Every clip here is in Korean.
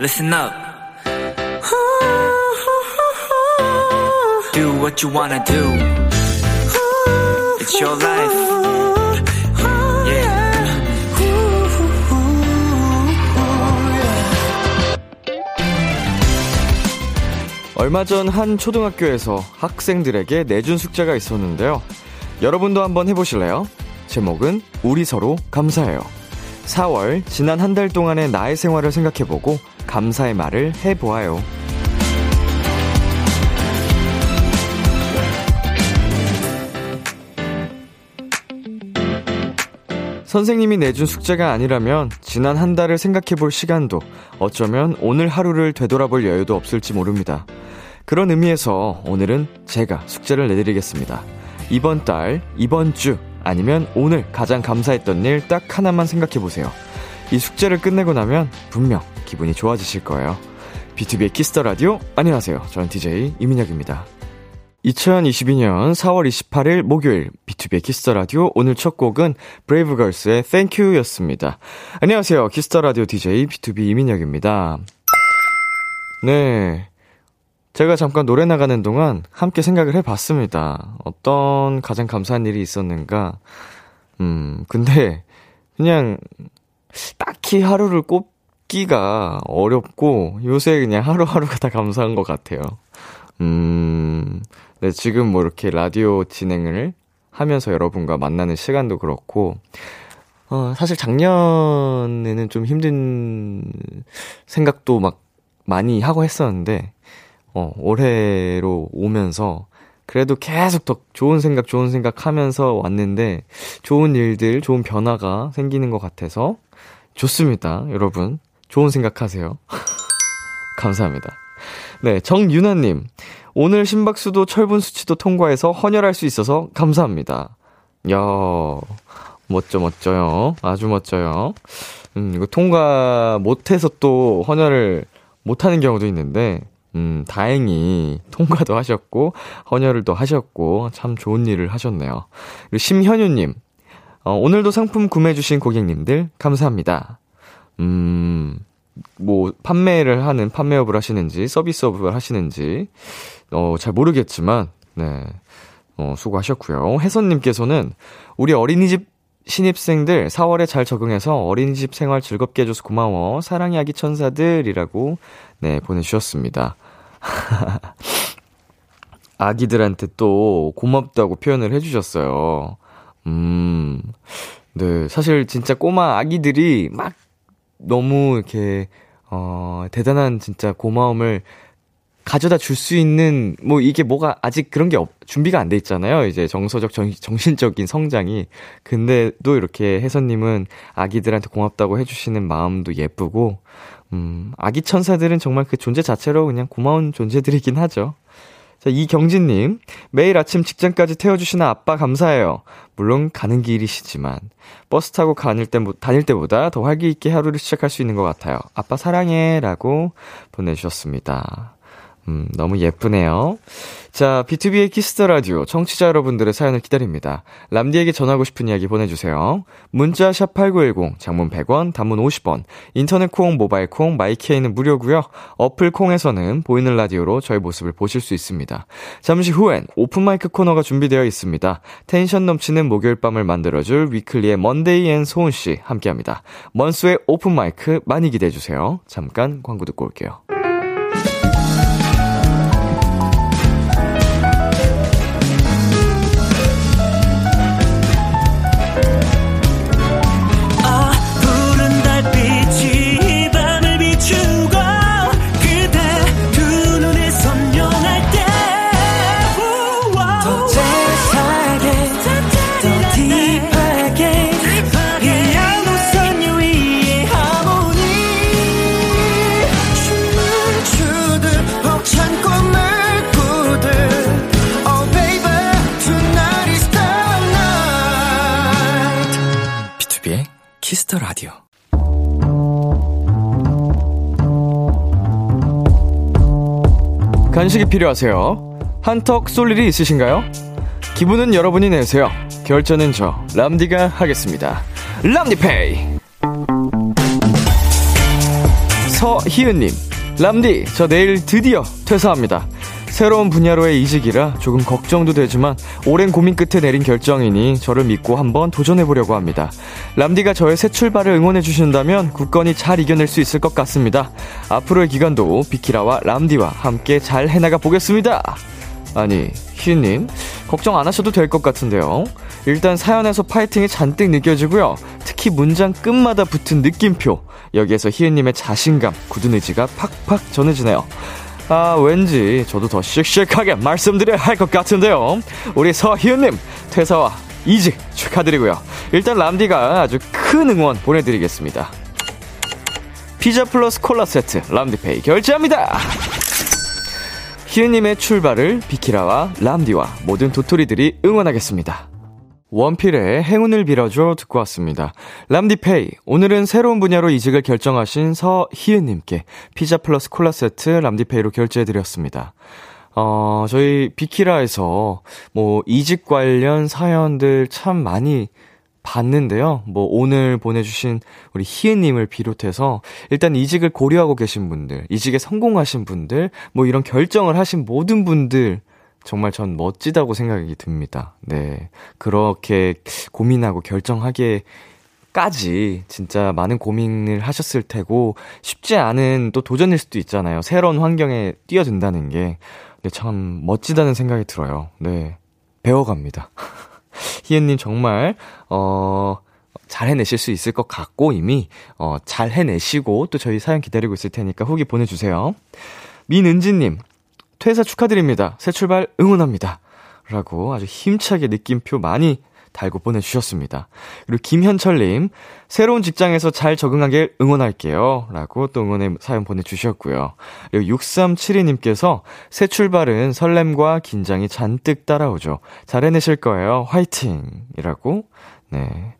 listen up. Do what you wanna do. It's your life. 얼마 전 한 초등학교에서 학생들에게 내준 숙제가 있었는데요. 여러분도 한번 해보실래요? 제목은 우리 서로 감사해요. 4월, 지난 한 달 동안의 나의 생활을 생각해보고 감사의 말을 해보아요. 선생님이 내준 숙제가 아니라면 지난 한 달을 생각해 볼 시간도 어쩌면 오늘 하루를 되돌아볼 여유도 없을지 모릅니다. 그런 의미에서 오늘은 제가 숙제를 내드리겠습니다. 이번 달, 이번 주, 아니면 오늘 가장 감사했던 일 딱 하나만 생각해 보세요. 이 숙제를 끝내고 나면 분명 기분이 좋아지실 거예요. B2B의 키스터 라디오, 안녕하세요. 저는 DJ 이민혁입니다. 2022년 4월 28일 목요일 B2B의 키스터 라디오 오늘 첫 곡은 브레이브걸스의 Thank You였습니다. 안녕하세요. 키스터 라디오 DJ B2B 이민혁입니다. 네. 제가 잠깐 노래 나가는 동안 함께 생각을 해 봤습니다. 어떤 가장 감사한 일이 있었는가. 음, 근데 그냥 딱히 하루를 꼽기가 어렵고 요새 그냥 하루하루가 다 감사한 것 같아요. 음, 네, 지금 뭐 이렇게 라디오 진행을 하면서 여러분과 만나는 시간도 그렇고, 어, 사실 작년에는 좀 힘든 생각도 막 많이 하고 했었는데, 어, 올해로 오면서 그래도 계속 더 좋은 생각, 좋은 생각 하면서 왔는데 좋은 일들, 좋은 변화가 생기는 것 같아서 좋습니다, 여러분. 좋은 생각하세요. 감사합니다. 네, 정윤아님. 오늘 심박수도 철분 수치도 통과해서 헌혈할 수 있어서 감사합니다. 야 멋져, 멋져요. 아주 멋져요. 음, 이거 통과 못해서 또 헌혈을 못하는 경우도 있는데, 음, 다행히 통과도 하셨고, 헌혈을 또 하셨고, 참 좋은 일을 하셨네요. 그리고 심현유님, 어, 오늘도 상품 구매해주신 고객님들, 감사합니다. 음, 뭐, 판매를 하는, 판매업을 하시는지, 서비스업을 하시는지, 어, 잘 모르겠지만, 네. 어, 수고하셨고요. 혜선님께서는, 우리 어린이집 신입생들 4월에 잘 적응해서 어린이집 생활 즐겁게 해줘서 고마워. 사랑의 아기 천사들이라고 네, 보내주셨습니다. 아기들한테 또 고맙다고 표현을 해주셨어요. 음, 네. 사실 진짜 꼬마 아기들이 막 너무 이렇게, 어, 대단한 진짜 고마움을 가져다 줄 수 있는 뭐 이게 뭐가 아직 그런 게 없, 준비가 안 돼 있잖아요. 이제 정서적 정, 정신적인 성장이. 근데도 이렇게 혜선님은 아기들한테 고맙다고 해주시는 마음도 예쁘고 음, 아기 천사들은 정말 그 존재 자체로 그냥 고마운 존재들이긴 하죠. 자, 이경진님, 매일 아침 직장까지 태워주시는 아빠 감사해요. 물론 가는 길이시지만, 버스 타고 다닐, 때, 다닐 때보다 더 활기 있게 하루를 시작할 수 있는 것 같아요. 아빠 사랑해. 라고 보내주셨습니다. 음, 너무 예쁘네요. 자, B2B의 키스터 라디오 청취자 여러분들의 사연을 기다립니다. 람디에게 전하고 싶은 이야기 보내주세요. 문자 샵 #8910 장문 100원, 단문 50원. 인터넷 콩, 모바일 콩, 마이케이는 무료고요. 어플 콩에서는 보이는 라디오로 저희 모습을 보실 수 있습니다. 잠시 후엔 Open Mic 코너가 준비되어 있습니다. 텐션 넘치는 목요일 밤을 만들어줄 위클리의 먼데이 and 소은 씨 함께합니다. 먼스의 오픈 마이크 많이 기대해 주세요. 잠깐 광고 듣고 올게요. 간식이 필요하세요? 한턱 쏠 일이 있으신가요? 기분은 여러분이 내세요. 결제는 저 람디가 하겠습니다. 람디페이. 서희은님, 람디, 저 내일 드디어 퇴사합니다. 새로운 분야로의 이직이라 조금 걱정도 되지만 오랜 고민 끝에 내린 결정이니 저를 믿고 한번 도전해 보려고 합니다. 람디가 저의 새 출발을 응원해 주신다면 굳건히 잘 이겨낼 수 있을 것 같습니다. 앞으로의 기간도 비키라와 람디와 함께 잘 해나가 보겠습니다. 아니, 희은님, 걱정 안 하셔도 될 것 같은데요. 일단 사연에서 파이팅이 잔뜩 느껴지고요. 특히 문장 끝마다 붙은 느낌표. 여기에서 희은님의 자신감, 굳은 의지가 팍팍 전해지네요. 아, 왠지 저도 더 씩씩하게 말씀드려야 할 것 같은데요. 우리 서희은님, 퇴사와 이직 축하드리고요. 일단 람디가 아주 큰 응원 보내드리겠습니다. 피자 플러스 콜라 세트 람디페이 결제합니다. 희은님의 출발을 비키라와 람디와 모든 도토리들이 응원하겠습니다. 원필의 행운을 빌어줘 듣고 왔습니다. 람디페이, 오늘은 새로운 분야로 이직을 결정하신 서희은님께 피자 플러스 콜라 세트 람디페이로 결제해드렸습니다. 어, 저희 비키라에서 뭐 이직 관련 사연들 참 많이 봤는데요. 뭐 오늘 보내주신 우리 희은님을 비롯해서 일단 이직을 고려하고 계신 분들, 이직에 성공하신 분들, 뭐 이런 결정을 하신 모든 분들 정말 전 멋지다고 생각이 듭니다. 네. 그렇게 고민하고 결정하기까지 진짜 많은 고민을 하셨을 테고 쉽지 않은 또 도전일 수도 있잖아요. 새로운 환경에 뛰어든다는 게. 네, 참 멋지다는 생각이 들어요. 네. 배워갑니다. 희은님 정말, 어, 잘 해내실 수 있을 것 같고 이미, 어, 잘 해내시고 또 저희 사연 기다리고 있을 테니까 후기 보내주세요. 민은지님, 퇴사 축하드립니다. 새 출발 응원합니다. 라고 아주 힘차게 느낌표 많이 달고 보내주셨습니다. 그리고 김현철님, 새로운 직장에서 잘 적응하길 응원할게요. 라고 또 응원의 사연 보내주셨고요. 그리고 6372님께서 새 출발은 설렘과 긴장이 잔뜩 따라오죠. 잘 해내실 거예요. 화이팅! 이라고. 네.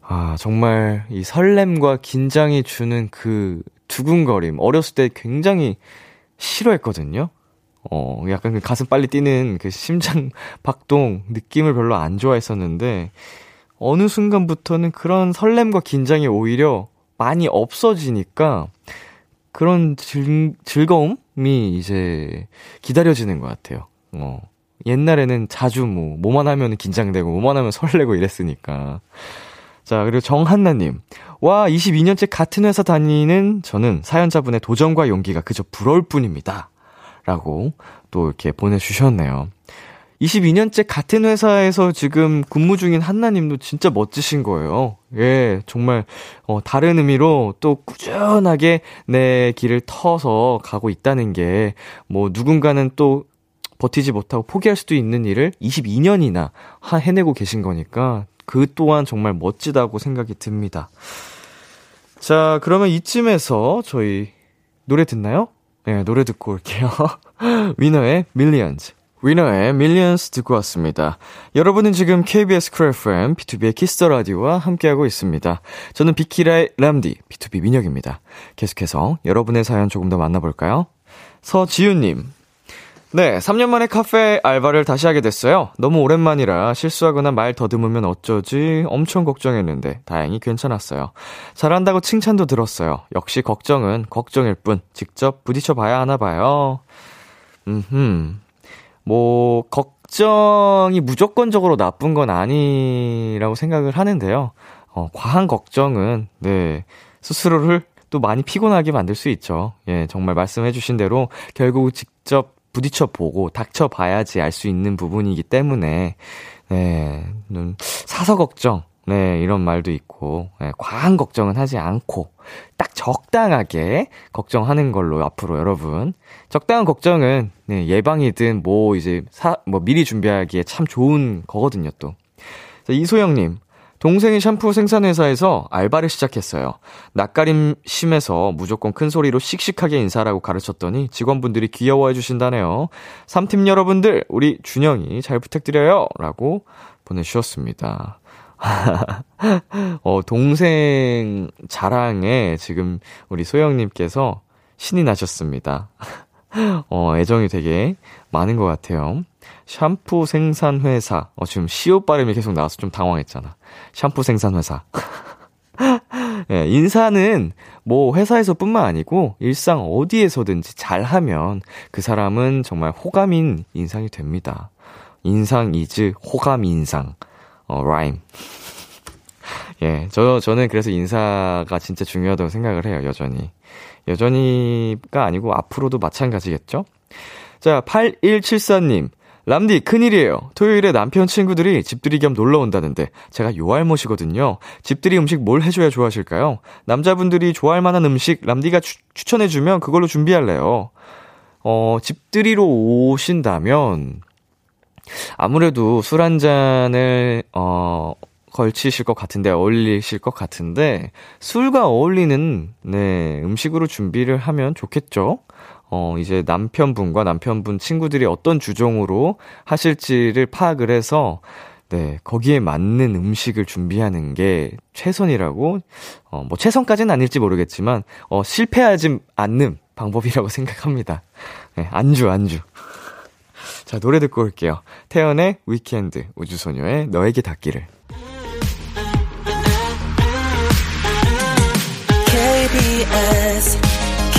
아, 정말 이 설렘과 긴장이 주는 그 두근거림. 어렸을 때 굉장히 싫어했거든요. 어, 약간 그 가슴 빨리 뛰는 그 심장 박동 느낌을 별로 안 좋아했었는데, 어느 순간부터는 그런 설렘과 긴장이 오히려 많이 없어지니까, 그런 즐, 즐거움이 이제 기다려지는 것 같아요. 어. 옛날에는 자주 뭐, 뭐만 하면 긴장되고, 뭐만 하면 설레고 이랬으니까. 자, 그리고 정한나님. 와, 22년째 같은 회사 다니는 저는 사연자분의 도전과 용기가 그저 부러울 뿐입니다. 라고 또 이렇게 보내주셨네요. 22년째 같은 회사에서 지금 근무 중인 한나님도 진짜 멋지신 거예요. 예, 정말, 어, 다른 의미로 또 꾸준하게 내 길을 터서 가고 있다는 게, 뭐, 누군가는 또 버티지 못하고 포기할 수도 있는 일을 22년이나 하, 해내고 계신 거니까, 그 또한 정말 멋지다고 생각이 듭니다. 자, 그러면 이쯤에서 저희 노래 듣나요? 네, 노래 듣고 올게요. 위너의 Millions. 위너의 Millions 듣고 왔습니다. 여러분은 지금 KBS 쿨 FM, B2B의 키스터 라디오와 함께하고 있습니다. 저는 비키라의 람디, BTOB 민혁입니다. 계속해서 여러분의 사연 조금 더 만나볼까요? 서지윤님, 네, 3년 만에 카페 알바를 다시 하게 됐어요. 너무 오랜만이라 실수하거나 말 더듬으면 어쩌지 엄청 걱정했는데 다행히 괜찮았어요. 잘한다고 칭찬도 들었어요. 역시 걱정은 걱정일 뿐 직접 부딪혀 봐야 하나 봐요. 음흠. 뭐 걱정이 무조건적으로 나쁜 건 아니라고 생각을 하는데요. 어, 과한 걱정은 네, 스스로를 또 많이 피곤하게 만들 수 있죠. 예, 정말 말씀해 주신 대로 결국 직접 부딪혀 보고 닥쳐 봐야지 알 수 있는 부분이기 때문에 네, 사서 걱정 네, 이런 말도 있고, 네, 과한 걱정은 하지 않고, 딱 적당하게 걱정하는 걸로 앞으로 여러분. 적당한 걱정은, 네, 예방이든 뭐 이제 사, 뭐 미리 준비하기에 참 좋은 거거든요, 또. 자, 이소영님, 동생이 샴푸 생산회사에서 알바를 시작했어요. 낯가림 심해서 무조건 큰 소리로 씩씩하게 인사라고 가르쳤더니 직원분들이 귀여워해 주신다네요. 3팀 여러분들, 우리 준영이 잘 부탁드려요. 라고 보내주셨습니다. 어, 동생 자랑에 지금 우리 소영님께서 신이 나셨습니다. 어, 애정이 되게 많은 것 같아요. 샴푸 생산 회사. 어, 지금 시옷 발음이 계속 나와서 좀 당황했잖아. 샴푸 생산 회사. 예, 인사는 뭐 회사에서뿐만 아니고 일상 어디에서든지 잘하면 그 사람은 정말 호감인 인상이 됩니다. 인상 이즈 호감 인상. 어, 라임. 예, 저, 저는 그래서 인사가 진짜 중요하다고 생각을 해요, 여전히. 여전히가 아니고 앞으로도 마찬가지겠죠? 자, 8174님. 람디, 큰일이에요. 토요일에 남편 친구들이 집들이 겸 놀러 온다는데, 제가 요알못이거든요. 집들이 음식 뭘 해줘야 좋아하실까요? 남자분들이 좋아할 만한 음식 람디가 추, 추천해주면 그걸로 준비할래요. 어, 집들이로 오신다면, 아무래도 술 한 잔을, 어, 걸치실 것 같은데, 어울리실 것 같은데, 술과 어울리는, 네, 음식으로 준비를 하면 좋겠죠? 어, 이제 남편분과 남편분 친구들이 어떤 주종으로 하실지를 파악을 해서, 네, 거기에 맞는 음식을 준비하는 게 최선이라고, 어, 뭐 최선까지는 아닐지 모르겠지만, 어, 실패하지 않는 방법이라고 생각합니다. 네, 안주, 안주. 자, 노래 듣고 올게요. 태연의 Weekend, 우주소녀의 너에게 닿기를. KBS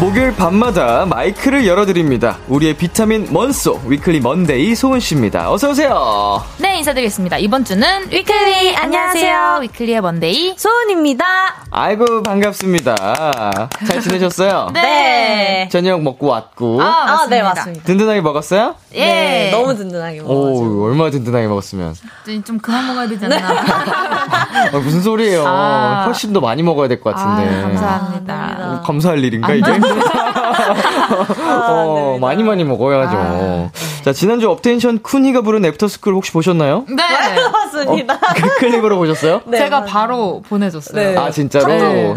목요일 밤마다 마이크를 열어드립니다. 우리의 비타민 먼소 위클리 먼데이 소은 씨입니다. 어서 오세요. 네, 인사드리겠습니다. 이번 주는 위클리. 안녕하세요. 위클리의 먼데이. 소은입니다. 아이고 반갑습니다. 잘 지내셨어요? 네. 저녁 먹고 왔고 아, 아, 맞습니다. 네, 맞습니다. 든든하게 먹었어요? 예. 네, 너무 든든하게. 오 얼마나 든든하게 먹었으면 좀, 좀 그만 먹어야 되지 않나. 어, 무슨 소리예요? 아. 훨씬 더 많이 먹어야 될 것 같은데. 아, 감사합니다. 아, 어, 감사할 일인가 이게? 어, 많이 많이 먹어야죠. 아, 자 지난주 업텐션 쿤이가 부른 After School 혹시 보셨나요? 네. 맞습니다. 그 클립으로 보셨어요? 네, 제가 맞- 바로 보내줬어요. 네. 아 진짜로 네.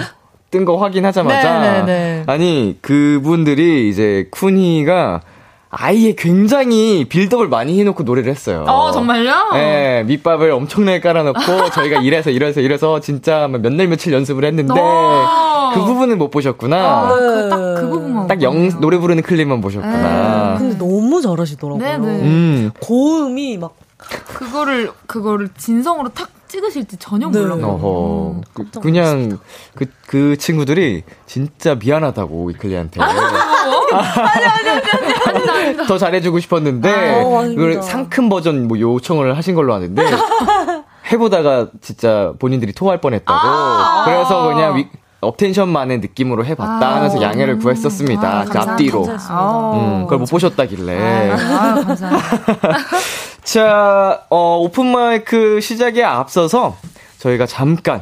뜬거 확인하자마자 네, 네, 네. 아니 그분들이 이제 쿤이가 아예 굉장히 build-up을 많이 해놓고 노래를 했어요. 어, 정말요? 네, 밑밥을 엄청나게 깔아놓고 저희가 이래서 이래서 이래서 진짜 몇날 며칠 연습을 했는데 어. 그 부분을 못 보셨구나. 아, 그, 딱그 부분만. 딱 영. 노래 부르는 클립만 보셨구나. 근데 너무 잘하시더라고요. 네, 네. 음, 고음이 막 그거를, 그거를 진성으로 탁 찍으실지 전혀 네. 몰랐거든요. 어허. 그, 그냥 그, 그 친구들이 진짜 미안하다고 위클리한테. 더 잘해주고 싶었는데, 아, 어, 그걸 아닙니다. 상큼 버전 뭐 요청을 하신 걸로 아는데, 해보다가 진짜 본인들이 토할 뻔했다고. 아. 그래서 그냥 위, 업텐션만의 느낌으로 해봤다 아. 하면서 양해를 구했었습니다. 아, 그. 앞뒤로. 아. 음, 그걸 못 보셨다길래. 아, 감사합니다. 자, 어, 오픈마이크 시작에 앞서서 저희가 잠깐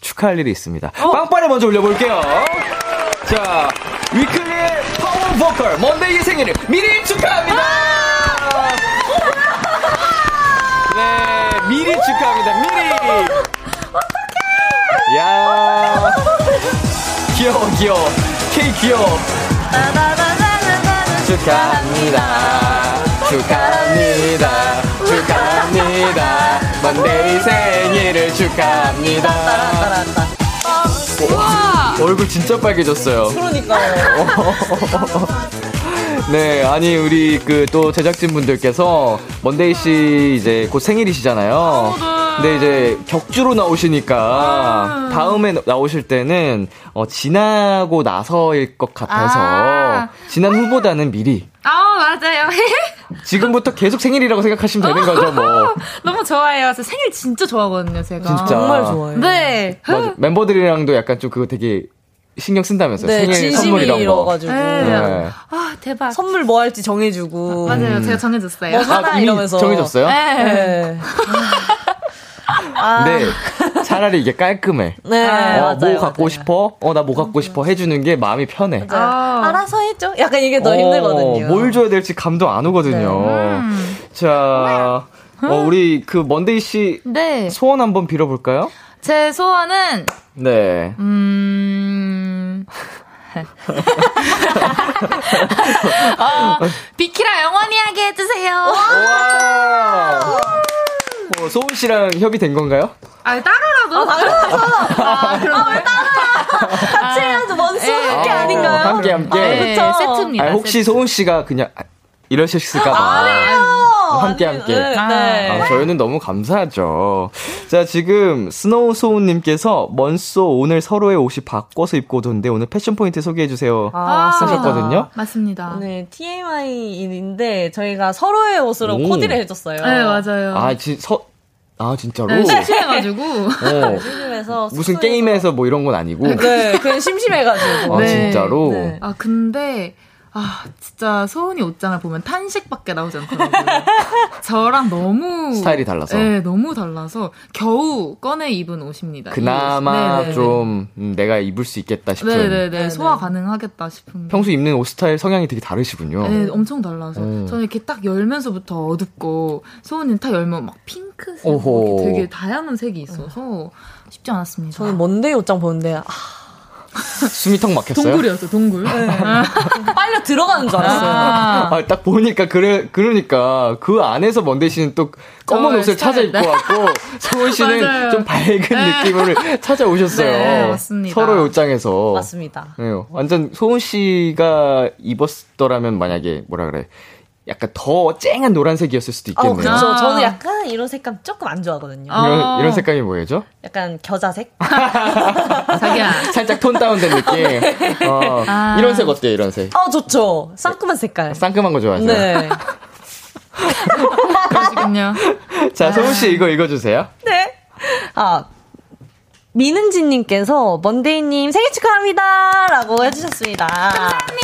축하할 일이 있습니다. 빵빠레 먼저 올려볼게요. 자, 위클리의 파워 보컬 먼데이 생일을 미리 축하합니다! 네, 미리 축하합니다, 미리! 야 귀여워, 귀여워. K 귀여워. 축하합니다. 축하합니다. 축하합니다. 먼데이 생일을 축하합니다. 우와! 얼굴 진짜 빨개졌어요. 그러니까요. 네, 아니 우리 그 또 제작진 분들께서 먼데이 씨 이제 곧 생일이시잖아요. 근데 이제 격주로 나오시니까 다음에 나오실 때는 어 지나고 나서일 것 같아서 아. 지난 후보다는 미리 아, 맞아요. 지금부터 계속 생일이라고 생각하시면 되는 거죠, 뭐. 너무 좋아해요. 저 생일 진짜 좋아하거든요, 제가. 진짜. 정말 좋아요. 네. 맞아. 멤버들이랑도 약간 좀 그거 되게 신경 쓴다면서요. 네, 생일 선물 이런 거. 진심이어가지고. 네. 네. 아, 대박. 선물 뭐 할지 정해주고. 맞아요. 제가 정해줬어요. 뭐 하나 아, 이미 이러면서. 정해졌어요? 네. 네. 아, 네. 차라리 이게 깔끔해. 네, 어, 맞아요. 뭐 갖고 맞아요. 싶어? 어, 나 뭐 갖고 싶어? 해주는 게 마음이 편해. 아. 알아서 했죠? 약간 이게 더 힘들거든요. 어, 뭘 줘야 될지 감도 안 오거든요. 음. 자, 어, 우리 그 먼데이 씨 네. 소원 한번 빌어볼까요? 제 소원은, 네. 음, 어, 비키라 영원히 하게 해주세요. 와! 어, 소은 씨랑 협의된 건가요? 아, 따로라도. 아, 그럼. 같이 해야죠. 원수 함께 아, 아닌가요? 함께, 함께. 네, 그쵸? 세트입니다. 아, 혹시 세트. 소은 씨가 그냥 아, 이러셨을까봐. 함께, 함께. 네, 네. 아, 저희는 너무 감사하죠. 자, 지금 스노우소운님께서 먼소 오늘 서로의 옷이 바꿔서 입고 오던데 오늘 패션 포인트 소개해 주세요. 아, 하셨거든요. 맞습니다. 네, TMI인데 저희가 서로의 옷으로 오. 코디를 해줬어요. 네, 맞아요. 아, 진, 서, 아, 진짜로? 네, 심심해가지고. 어, 심심해서 무슨 게임에서 뭐 이런 건 아니고. 네, 그냥 심심해가지고. 아, 네. 진짜로? 네. 아, 근데, 아, 진짜 소은이 옷장을 보면 탄식밖에 나오지 않더라고요. 저랑 너무. 스타일이 달라서. 네, 너무 달라서 겨우 꺼내 입은 옷입니다. 이 그나마 옷. 네네네. 좀 음, 내가 입을 수 있겠다 싶은. 네네네. 네네. 소화 가능하겠다 싶은. 게. 평소 입는 옷 스타일 성향이 되게 다르시군요. 네, 엄청 달라서. 음. 저는 이렇게 딱 열면서부터 어둡고, 소은이는 딱 열면 막 핑크색. 이렇게 되게 다양한 색이 있어서 쉽지 않았습니다. 저는 먼데이 옷장 보는데 아, 숨이 턱 막혔어요. 동굴이었어, 동굴. 빨려 들어가는 줄 알았어요. 아, 아, 딱 보니까 그래 그러니까 그 안에서 먼데 씨는 또 검은 옷을 찾아 스타일, 입고 네. 왔고 소은 씨는 맞아요. 좀 밝은 느낌을 찾아오셨어요. 네, 맞습니다. 서로의 옷장에서. 맞습니다. 네, 완전 소은 씨가 입었더라면 만약에 뭐라 그래 약간 더 쨍한 노란색이었을 수도 어, 있겠네요. 그렇죠. 아. 저는 약간 이런 색감 조금 안 좋아하거든요. 아. 이런, 이런 색감이 뭐예요? 약간 겨자색? 자기야. 살짝 톤 다운된 느낌. 어, 아. 이런 색 어때요? 이런 색. 어, 좋죠. 상큼한 색깔. 상큼한 거 좋아하세요? 네. 그러시군요. 자, 소은 씨 이거 읽어주세요. 네. 아, 민은지님께서 먼데이님 생일 축하합니다! 라고 해주셨습니다.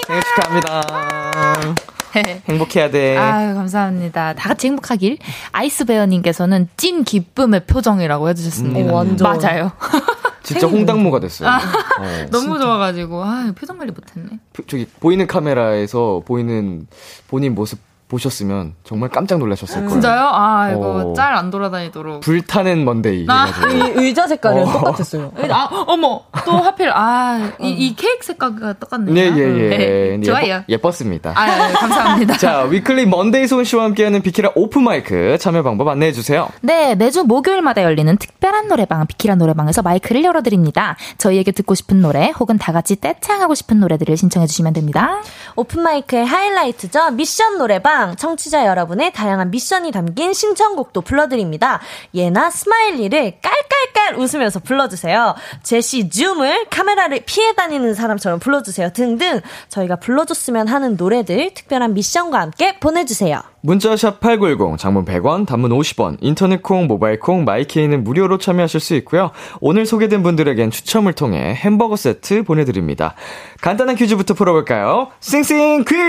생일 축하합니다. 행복해야 돼. 아유, 감사합니다. 다 같이 행복하길. 아이스베어님께서는 찐 기쁨의 표정이라고 해주셨습니다. 오, 완전. 맞아요. 진짜 홍당무가 됐어요. 어. 너무 좋아가지고, 아 표정 관리 못했네. 저기 보이는 카메라에서 보이는 본인 모습 보셨으면 정말 깜짝 놀라셨을 거예요. 진짜요? 아, 이거 어. 짤안 돌아다니도록. 불타는 먼데이. 아. 이 의자 색깔이랑 어. 똑같았어요. 아, 어머, 또 하필, 아, 이, 이 케이크 색깔과 똑같네요. 예, 예, 예. 네, 좋아요. 예뻤, 습니다 아, 예, 감사합니다. 자, 위클리 먼데이 소은 씨와 함께하는 비키라 오픈마이크 참여 방법 안내해주세요. 네, 매주 목요일마다 열리는 특별한 노래방, 비키라 노래방에서 마이크를 열어드립니다. 저희에게 듣고 싶은 노래, 혹은 다 같이 떼창하고 싶은 노래들을 신청해주시면 됩니다. 오픈마이크의 하이라이트죠. 미션 노래방. 청취자 여러분의 다양한 미션이 담긴 신청곡도 불러드립니다. 예나 SMILEY를 깔깔깔 웃으면서 불러주세요. 제시 ZOOM을 카메라를 피해 다니는 사람처럼 불러주세요. 등등 저희가 불러줬으면 하는 노래들 특별한 미션과 함께 보내주세요. 문자샵 8910, 장문 100원, 단문 50원, 인터넷 콩, 모바일 콩, 마이케이는 무료로 참여하실 수 있고요. 오늘 소개된 분들에겐 추첨을 통해 햄버거 세트 보내드립니다. 간단한 퀴즈부터 풀어볼까요? 싱싱 퀴즈!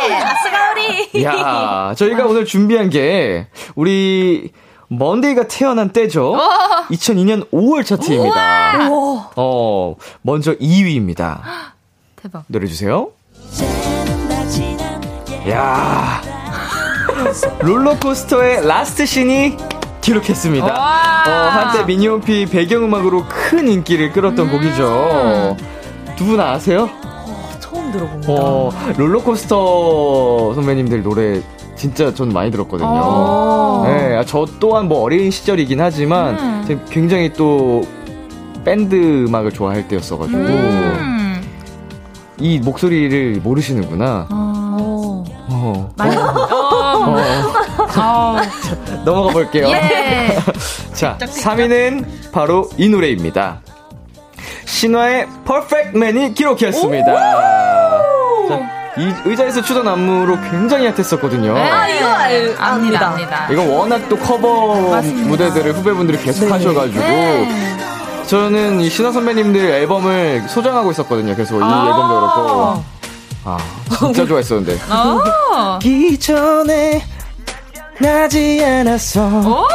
아스가우리! 야 저희가 오늘 준비한 게, 우리, 먼데이가 태어난 때죠? 2002년 5월 차트입니다. 어, 먼저 2위입니다. 대박. 노래 주세요. 야 롤러코스터의 Last Scene이 기록했습니다. 와. 어, 한때 미니홈피 배경음악으로 큰 인기를 끌었던 곡이죠. 두 분 아세요? 처음 들어봅니다. 어, 롤러코스터 선배님들 노래 진짜 전 많이 들었거든요. 어. 네, 아, 저 또한 뭐 어린 시절이긴 하지만 음. 굉장히 또 밴드 음악을 좋아할 때였어가지고 음. 이 목소리를 모르시는구나. 어. 어. 어. 어. 넘어가 볼게요. 예. 자, 3위는 바로 이 노래입니다. 신화의 Perfect Man이 기록했습니다. 자, 이 의자에서 추던 안무로 굉장히 핫했었거든요. 네. 아, 이거 알, 압니다, 압니다. 압니다. 이거 워낙 또 커버 맞습니다. 무대들을 후배분들이 계속 하셔가지고 네. 저는 이 신화 선배님들 앨범을 소장하고 있었거든요. 그래서 이 아. 앨범도 그렇고 아 진짜 좋아했었는데. 어. 기존에 나지 않았어 오.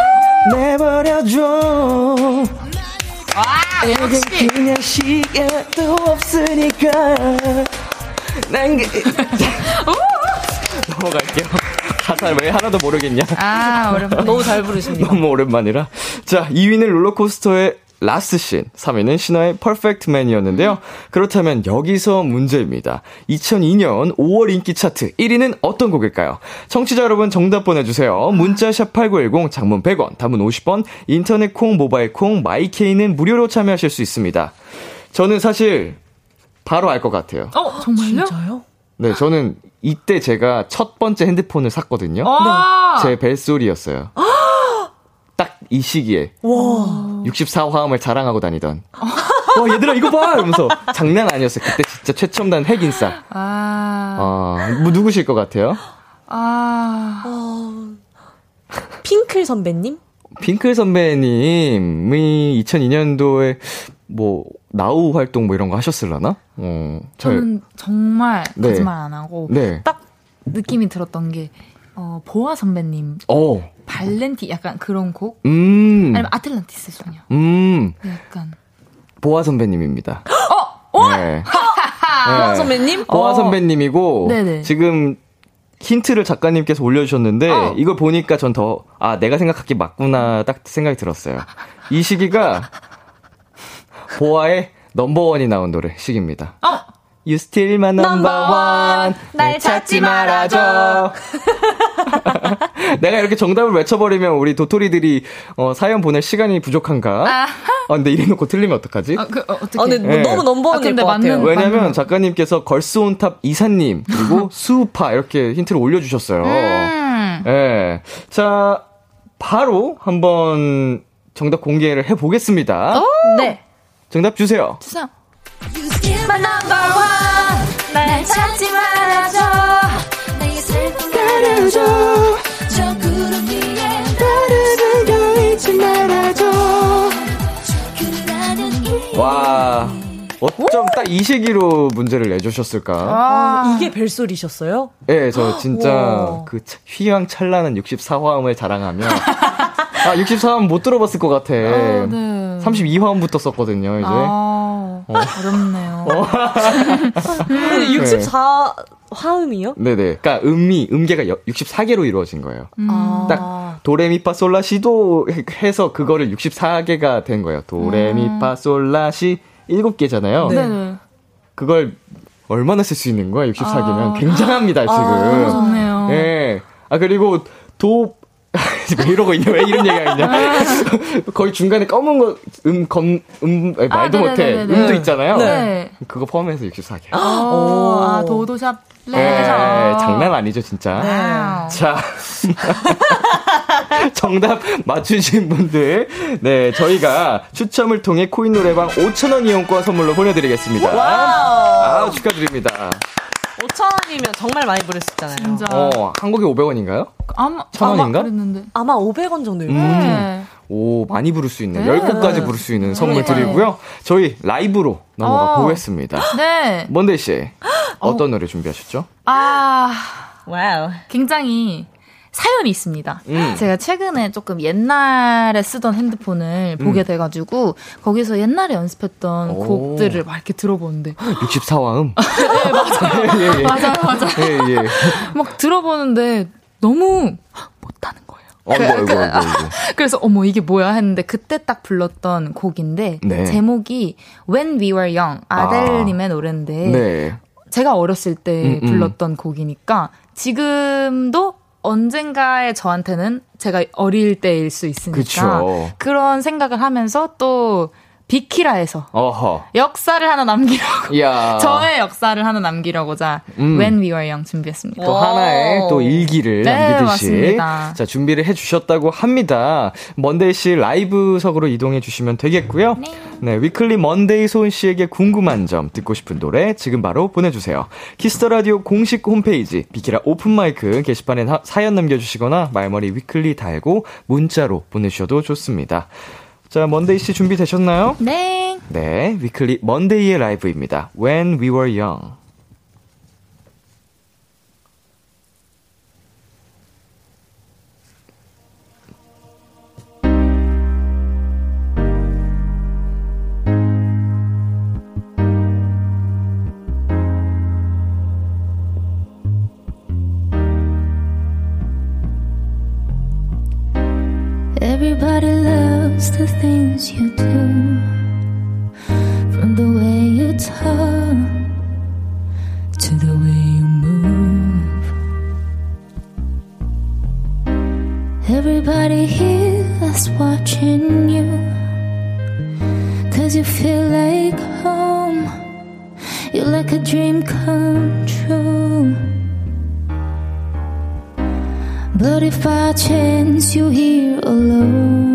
내버려줘 여긴 그냥 시간도 없으니까 난 그... 넘어갈게요. 가사 왜 하나도 모르겠냐? 아, 어렵네. 너무 잘 부르십니다. 너무 오랜만이라. 자, 2위는 롤러코스터의 Last Scene, 3위는 신화의 Perfect Man이었는데요. 그렇다면 여기서 문제입니다. 2002년 5월 인기 차트 1위는 어떤 곡일까요? 청취자 여러분 정답 보내주세요. 문자 샵 8910, 장문 100원, 단문 50원, 인터넷 콩, 모바일 콩, My K는 무료로 참여하실 수 있습니다. 저는 사실 바로 알 것 같아요. 어, 정말요? 진짜요? 네, 저는 이때 제가 첫 번째 핸드폰을 샀거든요. 아, 제 벨소리였어요. 딱이 시기에. 와. 64화음을 자랑하고 다니던. 와, 얘들아, 이거 봐! 이러면서. 장난 아니었어요. 그때 진짜 최첨단 핵인싸. 아, 어, 뭐, 누구실 것 같아요? 아. 어, 핑클 선배님? 핑클 선배님이 2002년도에 뭐, 나우 활동 뭐 이런 거 하셨을라나? 어, 저, 저는 정말 네. 거짓말 안 하고 네. 딱 느낌이 들었던 게 어, 보아 선배님 어, 발렌티 약간 그런 곡 음, 아니면 아틀란티스 소녀 음, 약간 보아 선배님입니다. 어? 네. 보아 네. 선배님? 보아 어. 선배님이고 네네. 지금 힌트를 작가님께서 올려주셨는데 어. 이걸 보니까 전 더 아 내가 생각하기 맞구나 딱 생각이 들었어요. 이 시기가 보아의 넘버원이 나온 노래 시기입니다. 어 You still my number one. 날 찾지 말아줘. 내가 이렇게 정답을 외쳐버리면 우리 도토리들이 어, 사연 보낼 시간이 부족한가? 아. 아, 근데 이래 놓고 틀리면 어떡하지? 아, 그, 어, 어떻게 아, 근데 네. 너무 넘버원일 아, 것 같아요. 맞는- 왜냐면 맞는- 작가님께서 걸스온탑 이사님 그리고 수우파 이렇게 힌트를 올려주셨어요. 음. 예. 자, 바로 한번 정답 공개를 해보겠습니다. 네. 정답 주세요. 이 와, 어쩜 딱 이 시기로 문제를 내주셨을까? 아, 이게 벨소리셨어요? 예, 저 진짜 와. 그 차- 휘황찬란한 64화음을 자랑하며 아, 64화음 못 들어봤을 것 같아. 아, 네. 32화음부터 썼거든요, 이제. 아, 어렵네요 근데 64 화음이요? 네네. 그러니까 음이 음계가 64개로 이루어진 거예요. 아. 딱 도레미파 솔라시도 해서 그거를 64개가 된 거예요. 도레미파 솔라시 7개잖아요. 네. 네. 그걸 얼마나 쓸 수 있는 거야? 64개면 아. 굉장합니다, 지금. 너무 좋네요 예. 아 그리고 도 왜 이러고 있냐? 왜 이런 얘기가 있냐? 거의 중간에 검은 거, 음, 검, 음, 아니, 아, 말도 못해. 네네네네. 음도 있잖아요. 네. 그거 포함해서 64개. 오, 아, 도도샵 예, 레샵 장난 아니죠, 진짜. 와우. 자. 정답 맞추신 분들, 네, 저희가 추첨을 통해 코인 노래방 5,000원 이용권 선물로 보내드리겠습니다. 아, 축하드립니다. 5,000원이면 정말 많이 부르셨잖아요. 진짜 어, 한 곡에 500원인가요? 아마 천 원인가? 아마 그랬는데 아마 500원 정도일 음. 거예요. 네. 오, 많이 부를 수 있는, 네. 10곡까지 부를 수 있는 선물 네. 드리고요. 저희 라이브로 넘어가 어. 보겠습니다. 네. 먼데이 씨, 어떤 노래 준비하셨죠? 아, 와우. 굉장히 사연이 있습니다. 음. 제가 최근에 조금 옛날에 쓰던 핸드폰을 보게 돼가지고 거기서 옛날에 연습했던 오. 곡들을 막 이렇게 들어보는데 64화음? 네 맞아요 예, 예. 맞아요 맞아요 예, 예. 막 들어보는데 너무 못하는 거예요. 어이구, 어이구, 어이구, 어이구. 그래서 어머 이게 뭐야 했는데 그때 딱 불렀던 곡인데 네. 제목이 When We Were Young 아델님의 노래인데 네. 제가 어렸을 때 음, 음. 불렀던 곡이니까 지금도 언젠가에 저한테는 제가 어릴 때일 수 있으니까 그쵸. 그런 생각을 하면서 또 비키라에서 어허. 역사를 하나 남기려고 이야. 저의 역사를 하나 남기려고자 음. When We Were Young 준비했습니다. 또 오. 하나의 또 일기를 네, 남기듯이 맞습니다. 자 준비를 해주셨다고 합니다. 먼데이 씨 라이브석으로 이동해 주시면 되겠고요. 네, 위클리 먼데이 소은 씨에게 궁금한 점 듣고 싶은 노래 지금 바로 보내주세요. Kiss the Radio 공식 홈페이지 비키라 오픈 마이크 게시판에 하- 사연 남겨주시거나 말머리 위클리 달고 문자로 보내주셔도 좋습니다. 자, 먼데이 씨 준비되셨나요? 네. 네, 위클리 먼데이의 라이브입니다. When We Were Young. 바를 loves the things you do. From the way you talk to the way you move. Everybody here is watching you. Cause you feel like home. You're like a dream come true. But if by chance you're here alone,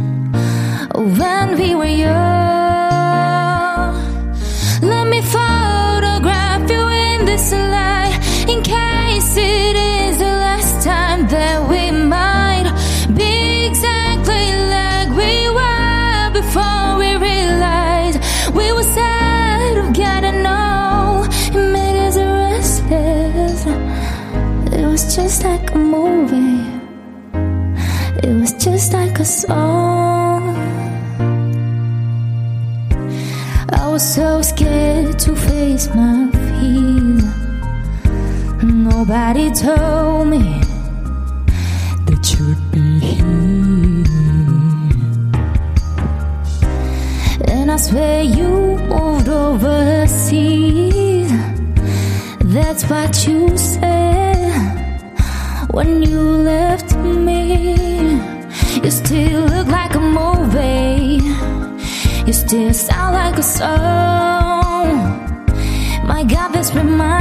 when we were young. Let me photograph you in this light in case it is the last time that we might be exactly like we were before we realized we were sad of getting know. It made us restless. It was just like a movie. It was just like a song. My fears. Nobody told me that you'd be here. And I swear you moved overseas. That's what you said when you left me. You still look like a movie. You still sound like a song just remind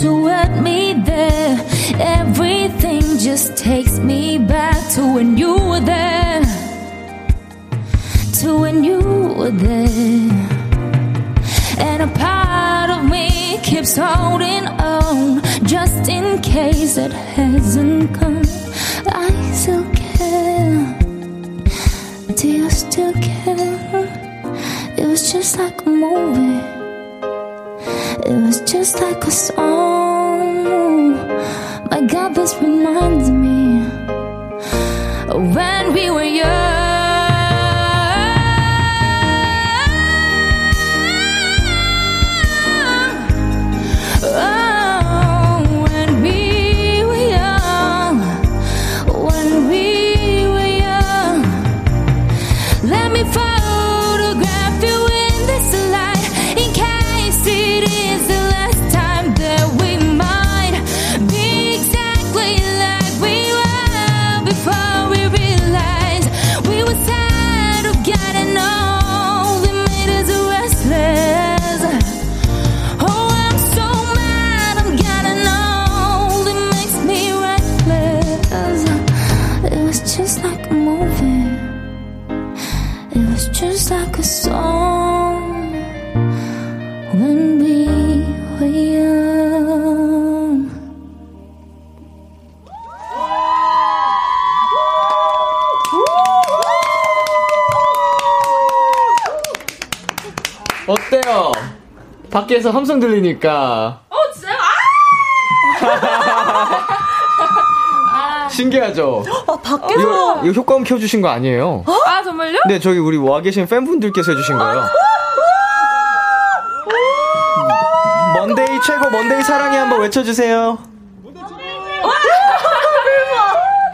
to admit there. everything just takes me back to when you were there, to when you were there. And a part of me keeps holding on just in case it hasn't come. I still care. Do you still care? It was just like a movie. It was just like a song. My God, this reminds me of when we were young. 밖에서 함성 들리니까. 어, 진짜요? 아! 신기하죠? 아, 밖에서. 이거, 이거 효과음 켜주신 거 아니에요? 아, 정말요? 네, 저기 우리 와 계신 팬분들께서 해주신 거예요. 먼데이 최고, 먼데이 사랑해 한번 외쳐주세요.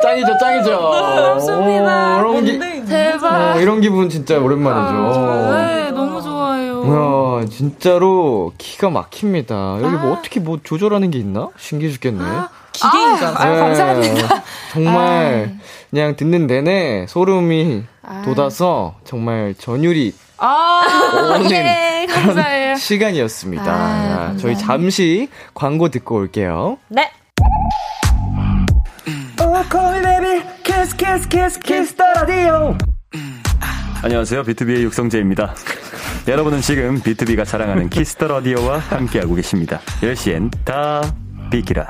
짱이죠, 짱이죠. 좋습니다. 오, 이런 기, 대박. 어, 이런 기분 진짜 오랜만이죠. 네, 너무 좋아요. 이 야, 진짜로 기가 막힙니다. 여기 뭐 어떻게 뭐 조절하는 게 있나? 신기해 죽겠네. 기계인 줄 알았어요. 아유, 감사합니다. 정말 그냥 듣는 내내 소름이 돋아서 정말 전율이 아, 오는 예, 감사해요. 시간이었습니다. 아, 아, 저희. 잠시 광고 듣고 올게요. 네. 안녕하세요. BTOB의 육성재입니다. 여러분은 지금 BTOB가 자랑하는 Kiss the Radio와 함께하고 계십니다. 10시엔 다 비키라.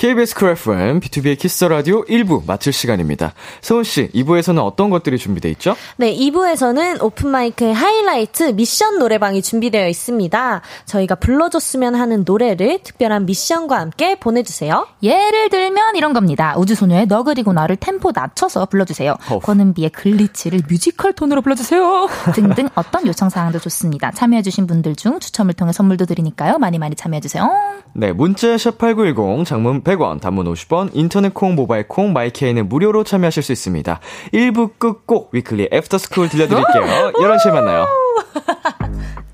KBS Cool FM, B2B의 키스 라디오 1부 마칠 시간입니다. 소은 씨, 2부에서는 어떤 것들이 준비돼 있죠? 네, 2부에서는 오픈 마이크의 하이라이트 미션 노래방이 준비되어 있습니다. 저희가 불러줬으면 하는 노래를 특별한 미션과 함께 보내주세요. 예를 들면 이런 겁니다. 우주소녀의 너 그리고 나를 템포 낮춰서 불러주세요. 권은비의 Glitch를 뮤지컬 톤으로 불러주세요. 등등 어떤 요청 사항도 좋습니다. 참여해주신 분들 중 추첨을 통해 선물도 드리니까요. 많이 많이 참여해주세요. 네, 문자 샵 8910, 장문 100원, 단문 50원, 인터넷 콩, 모바일 콩, my K는 무료로 참여하실 수 있습니다. 1부 끝곡 Weeekly After School 들려드릴게요. 11시에 만나요.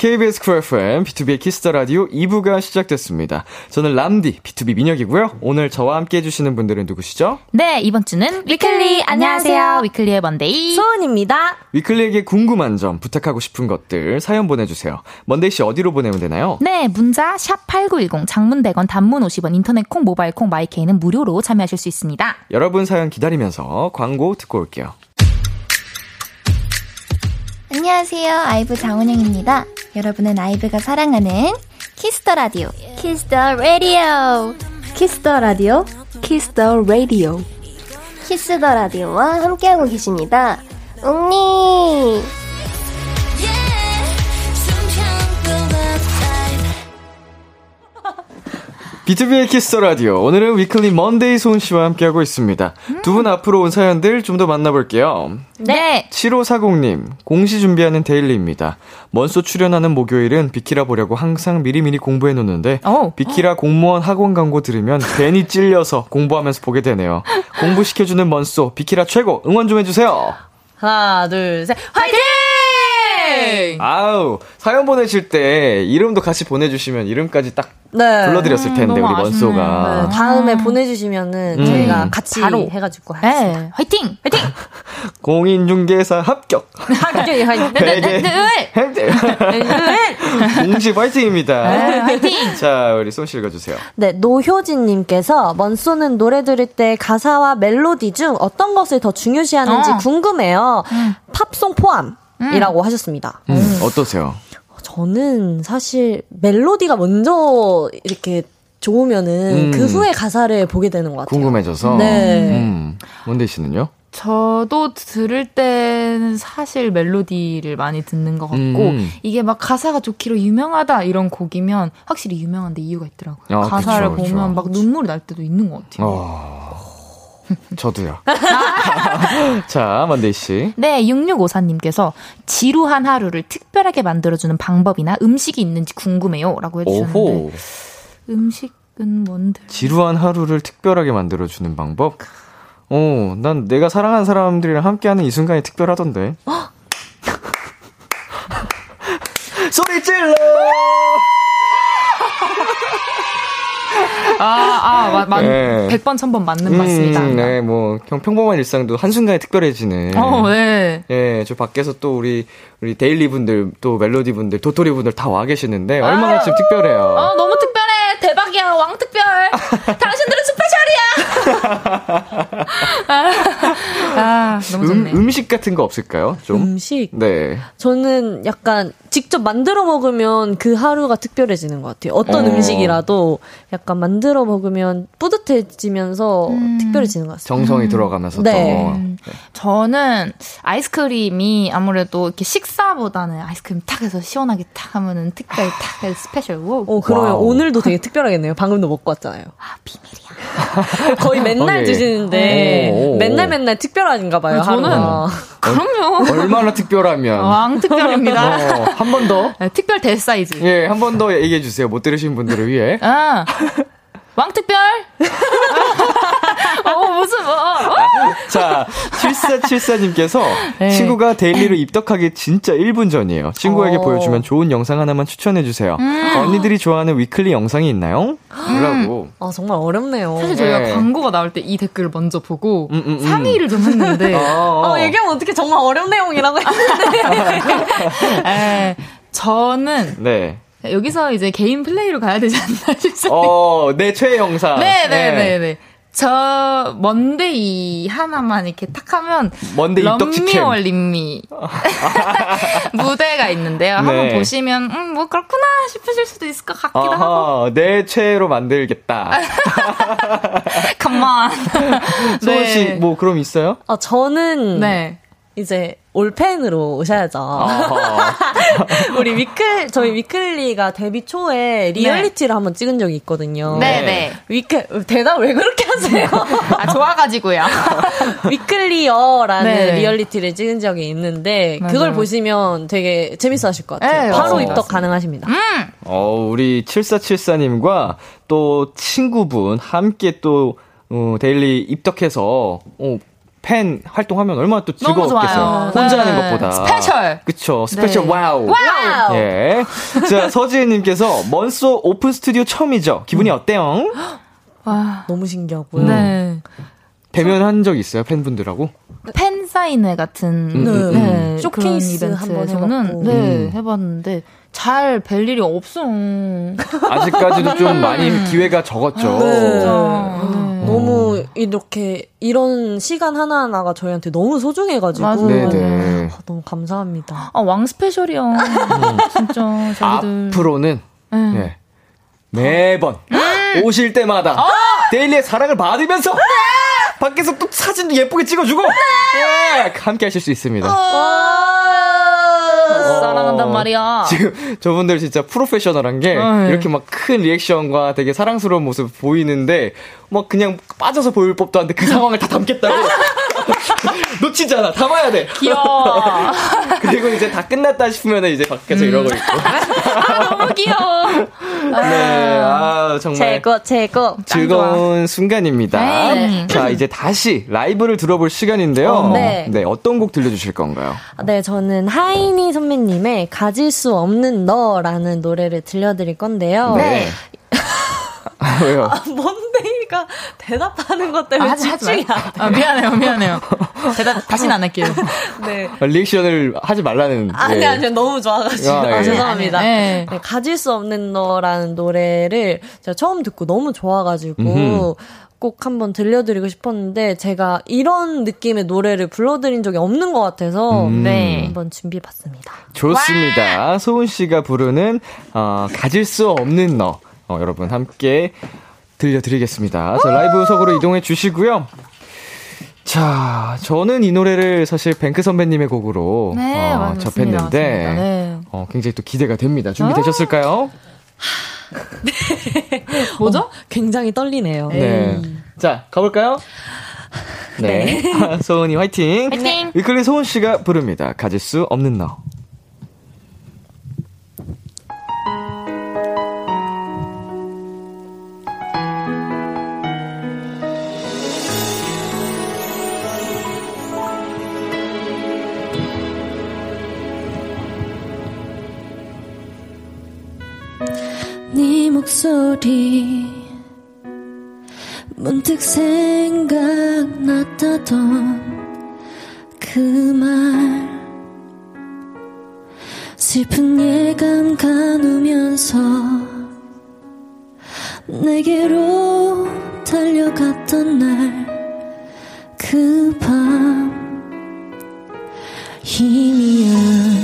KBS Cool FM, B2B의 키스터 라디오 2부가 시작됐습니다. 저는 람디, BTOB 민혁이고요. 오늘 저와 함께 해주시는 분들은 누구시죠? 네, 이번 주는 Weeekly. 안녕하세요. Weeekly의 Monday. 소은입니다. Weeekly에게 궁금한 점, 부탁하고 싶은 것들 사연 보내주세요. Monday 씨 어디로 보내면 되나요? 네, 문자 샵8910 장문 100원 단문 50원 인터넷 콩 모바일 콩 my K는 무료로 참여하실 수 있습니다. 여러분 사연 기다리면서 광고 듣고 올게요. 안녕하세요. IVE 장원영입니다. 여러분은 IVE가 사랑하는 키스터 라디오. 키스터 라디오. 키스터 라디오. 키스터 라디오. 키스터 라디오와 함께하고 계십니다. 웅니. B2B의 키스터 라디오. 오늘은 Weeekly Monday 소은 씨와 함께하고 있습니다. 두분 앞으로 온 사연들 좀 더 만나볼게요. 네. 7540님, 공시 준비하는 데일리입니다. 먼소 출연하는 목요일은 비키라 보려고 항상 미리미리 공부해 놓는데, 오. 비키라 공무원 학원 광고 들으면 괜히 찔려서 공부하면서 보게 되네요. 공부시켜주는 먼소, 비키라 최고, 응원 좀 해주세요! 하나, 둘, 셋, 화이팅! 아우, 사연 보내실 때 이름도 같이 보내주시면 이름까지 딱 네. 불러드렸을 텐데, 너무 우리. 먼소가. 네, 다음에 보내주시면은 음. 저희가 같이 바로. 해가지고 하겠습니다. 네, 화이팅! 화이팅! 공인중개사 합격! 화이팅! 화이팅! 되게 행제 공식 파이팅입니다. 네, 화이팅! 자, 우리 손씨 읽어주세요. 네, 노효진님께서 먼소는 노래 들을 때 가사와 멜로디 중 어떤 것을 더 중요시하는지 어. 궁금해요. 팝송 포함 이라고 하셨습니다. 음, 어떠세요? 저는 사실 멜로디가 먼저 이렇게 좋으면은 음. 그 후에 가사를 보게 되는 것 같아요. 궁금해져서. 네. 음, Monday 씨는요? 저도 들을 때는 사실 멜로디를 많이 듣는 것 같고 음. 이게 막 가사가 좋기로 유명하다 이런 곡이면 확실히 유명한데 이유가 있더라고요. 아, 가사를 그쵸, 그쵸. 보면 막 눈물이 날 때도 있는 것 같아요. 어, 저도요. 자, Monday 씨. 네, 6654님께서 지루한 하루를 특별하게 만들어주는 방법이나 음식이 있는지 궁금해요. 라고 해주셨는데. 오호. 음식은 뭔데? 지루한 하루를 특별하게 만들어주는 방법? 어, 난 내가 사랑하는 사람들이랑 함께하는 이 순간이 특별하던데. 소리 질러! 아, 아, 마, 마, 네. 100번, 1000번 맞는. 음, 네, 뭐, 그냥 평범한 일상도 한순간에 특별해지는. 어, 네. 예, 저 밖에서 또 우리, 우리 데일리 분들, 또 멜로디 분들, 도토리 분들 다 와 계시는데, 얼마나 지금 특별해요. 어, 너무 특별해. 대박이야. 왕특별. 당신들은 스페셜이야. 아, 너무 음, 좋네. 음 식 같은 거 없을까요? 좀? 음식. 네. 저는 약간 직접 만들어 먹으면 그 하루가 특별해지는 것 같아요. 어떤 어. 음식이라도 약간 만들어 먹으면 뿌듯해지면서 특별해지는 것 같습니다. 정성이 들어가면서 네. 또. 음. 저는 아이스크림이 아무래도 이렇게 식사보다는 아이스크림 탁 해서 시원하게 탁 하면은 특별 탁 해서 Special. 우 어, 그러면 와우. 오늘도 되게 특별하겠네요. 방금도 먹고 왔잖아요. 아, 비밀이야. 거의 맨날 어, 예. 드시는데 오, 오, 오. 맨날 맨날 특별한가 봐요. 저는 하루가. 그럼요. 얼마나 특별하면. 왕 특별입니다. 어, 한번 더. 네, 특별 대사이즈. 예, 한 번 더 얘기해 주세요. 못 들으신 분들을 위해. 아, 왕특별? 어, 무슨 뭐. 어? 자, 7474님께서 네. 친구가 데일리로 입덕하기 진짜 1분 전이에요. 친구에게 어. 보여주면 좋은 영상 하나만 추천해 주세요. 음. 언니들이 좋아하는 Weeekly 영상이 있나요? 라고. 아, 정말 어렵네요. 사실 저희가 네. 광고가 나올 때 이 댓글을 먼저 보고 음, 음, 음. 상의를 좀 했는데 어, 어, 얘기하면 어떻게 정말 어려운 내용이라고 했는데. 에, 저는 네. 여기서 이제 개인 플레이로 가야 되지 않나 싶어요. 어, 내 최애 영상. 네 네 네 네. 저 Monday 하나만 이렇게 탁 하면 Monday. 럼미월림미 무대가 있는데요. 한번 네. 보시면 음 뭐 그렇구나 싶으실 수도 있을 것 같기도 하고. 아하, 내 최애로 만들겠다. Come on. 소은 씨, 뭐, 그럼 있어요? 아, 저는 네. 이제 올팬으로 오셔야죠. 우리 위클 저희 Weeekly가 데뷔 초에 리얼리티를 한번 찍은 적이 있거든요. 네, 네. 위클 대답 왜 그렇게 하세요? 아 좋아가지고요. 위클리어라는 네. 리얼리티를 찍은 적이 있는데 맞아요. 그걸 보시면 되게 재밌어하실 것 같아요. 네, 바로 맞습니다. 입덕 가능하십니다. 어, 우리 7474님과 또 친구분 함께 또, 어, 데일리 입덕해서, 어, 팬 활동하면 얼마나 또 즐거웠겠어요. 좋아요. 혼자 네. 하는 것보다. Special. 그쵸. Special 네. 와우. 와우! 예. 자, 서지혜님께서 먼소 오픈 스튜디오 처음이죠. 기분이 어때요? 와. 너무 신기하고요. 네. 대면한 적 있어요, 팬분들하고? 팬 사인회 같은 음, 음, 네, 쇼케이스 그런 한번 해봤고. 네 음. 해봤는데 잘 뵐 일이 없어. 아직까지도 좀 많이 기회가 적었죠. 네. 진짜. 네. 너무 이렇게 이런 시간 하나하나가 저희한테 너무 소중해가지고 맞아요. 네네. 아, 너무 감사합니다. 아, 왕 스페셜이요. 진짜, 저희들. 앞으로는 네. 예. 매번 오실 때마다 데일리의 사랑을 받으면서 밖에서 또 사진도 예쁘게 찍어주고 예, 함께 하실 수 있습니다. 사랑한단 말이야. 지금 저분들 진짜 프로페셔널한 게 어, 네. 이렇게 막 큰 리액션과 되게 사랑스러운 모습 보이는데 막 그냥 빠져서 보일 법도 한데 그 상황을 다 담겠다고 놓치지 않아 담아야 돼 귀여워. 그리고 이제 다 끝났다 싶으면 이제 밖에서 이러고 있고 아, 너무 귀여워. 네 아 정말 최고 최고. 즐거운 순간입니다. 네. 자, 이제 다시 라이브를 들어볼 시간인데요. 어, 네. 어떤 곡 들려주실 건가요? 네, 저는 하이니 선배님의 가질 수 없는 너라는 노래를 들려드릴 건데요. 네. 아, 왜요? 뭔데 이가 대답하는 것 때문에 하지, 하지 집중이 마. 안 돼. 아, 미안해요, 미안해요. 대답, 다시는 안 할게요. 네. 리액션을 하지 말라는. 아니, 예. 아니, 너무 좋아가지고. 아, 예. 아, 죄송합니다. 네. 네, 가질 수 없는 너라는 노래를 제가 처음 듣고 너무 좋아가지고 음흠. 꼭 한번 들려드리고 싶었는데 제가 이런 느낌의 노래를 불러드린 적이 없는 것 같아서 음. 네. 한번 준비해봤습니다. 좋습니다. 소은 씨가 부르는 어, 가질 수 없는 너. 어, 여러분 함께 들려드리겠습니다. 자, 라이브 석으로 이동해 주시고요. 자, 저는 이 노래를 사실 뱅크 선배님의 곡으로 네, 어, 맞습니다. 접했는데 맞습니다. 네. 어, 굉장히 또 기대가 됩니다. 준비되셨을까요? 뭐죠? 굉장히 떨리네요. 네. 자, 가볼까요? 네. 소은이 화이팅! 화이팅! Weeekly 소은 씨가 부릅니다. 가질 수 없는 너. 목소리 문득 생각났다던 그 말. 슬픈 예감 가누면서 내게로 달려갔던 날 그 밤. 희미한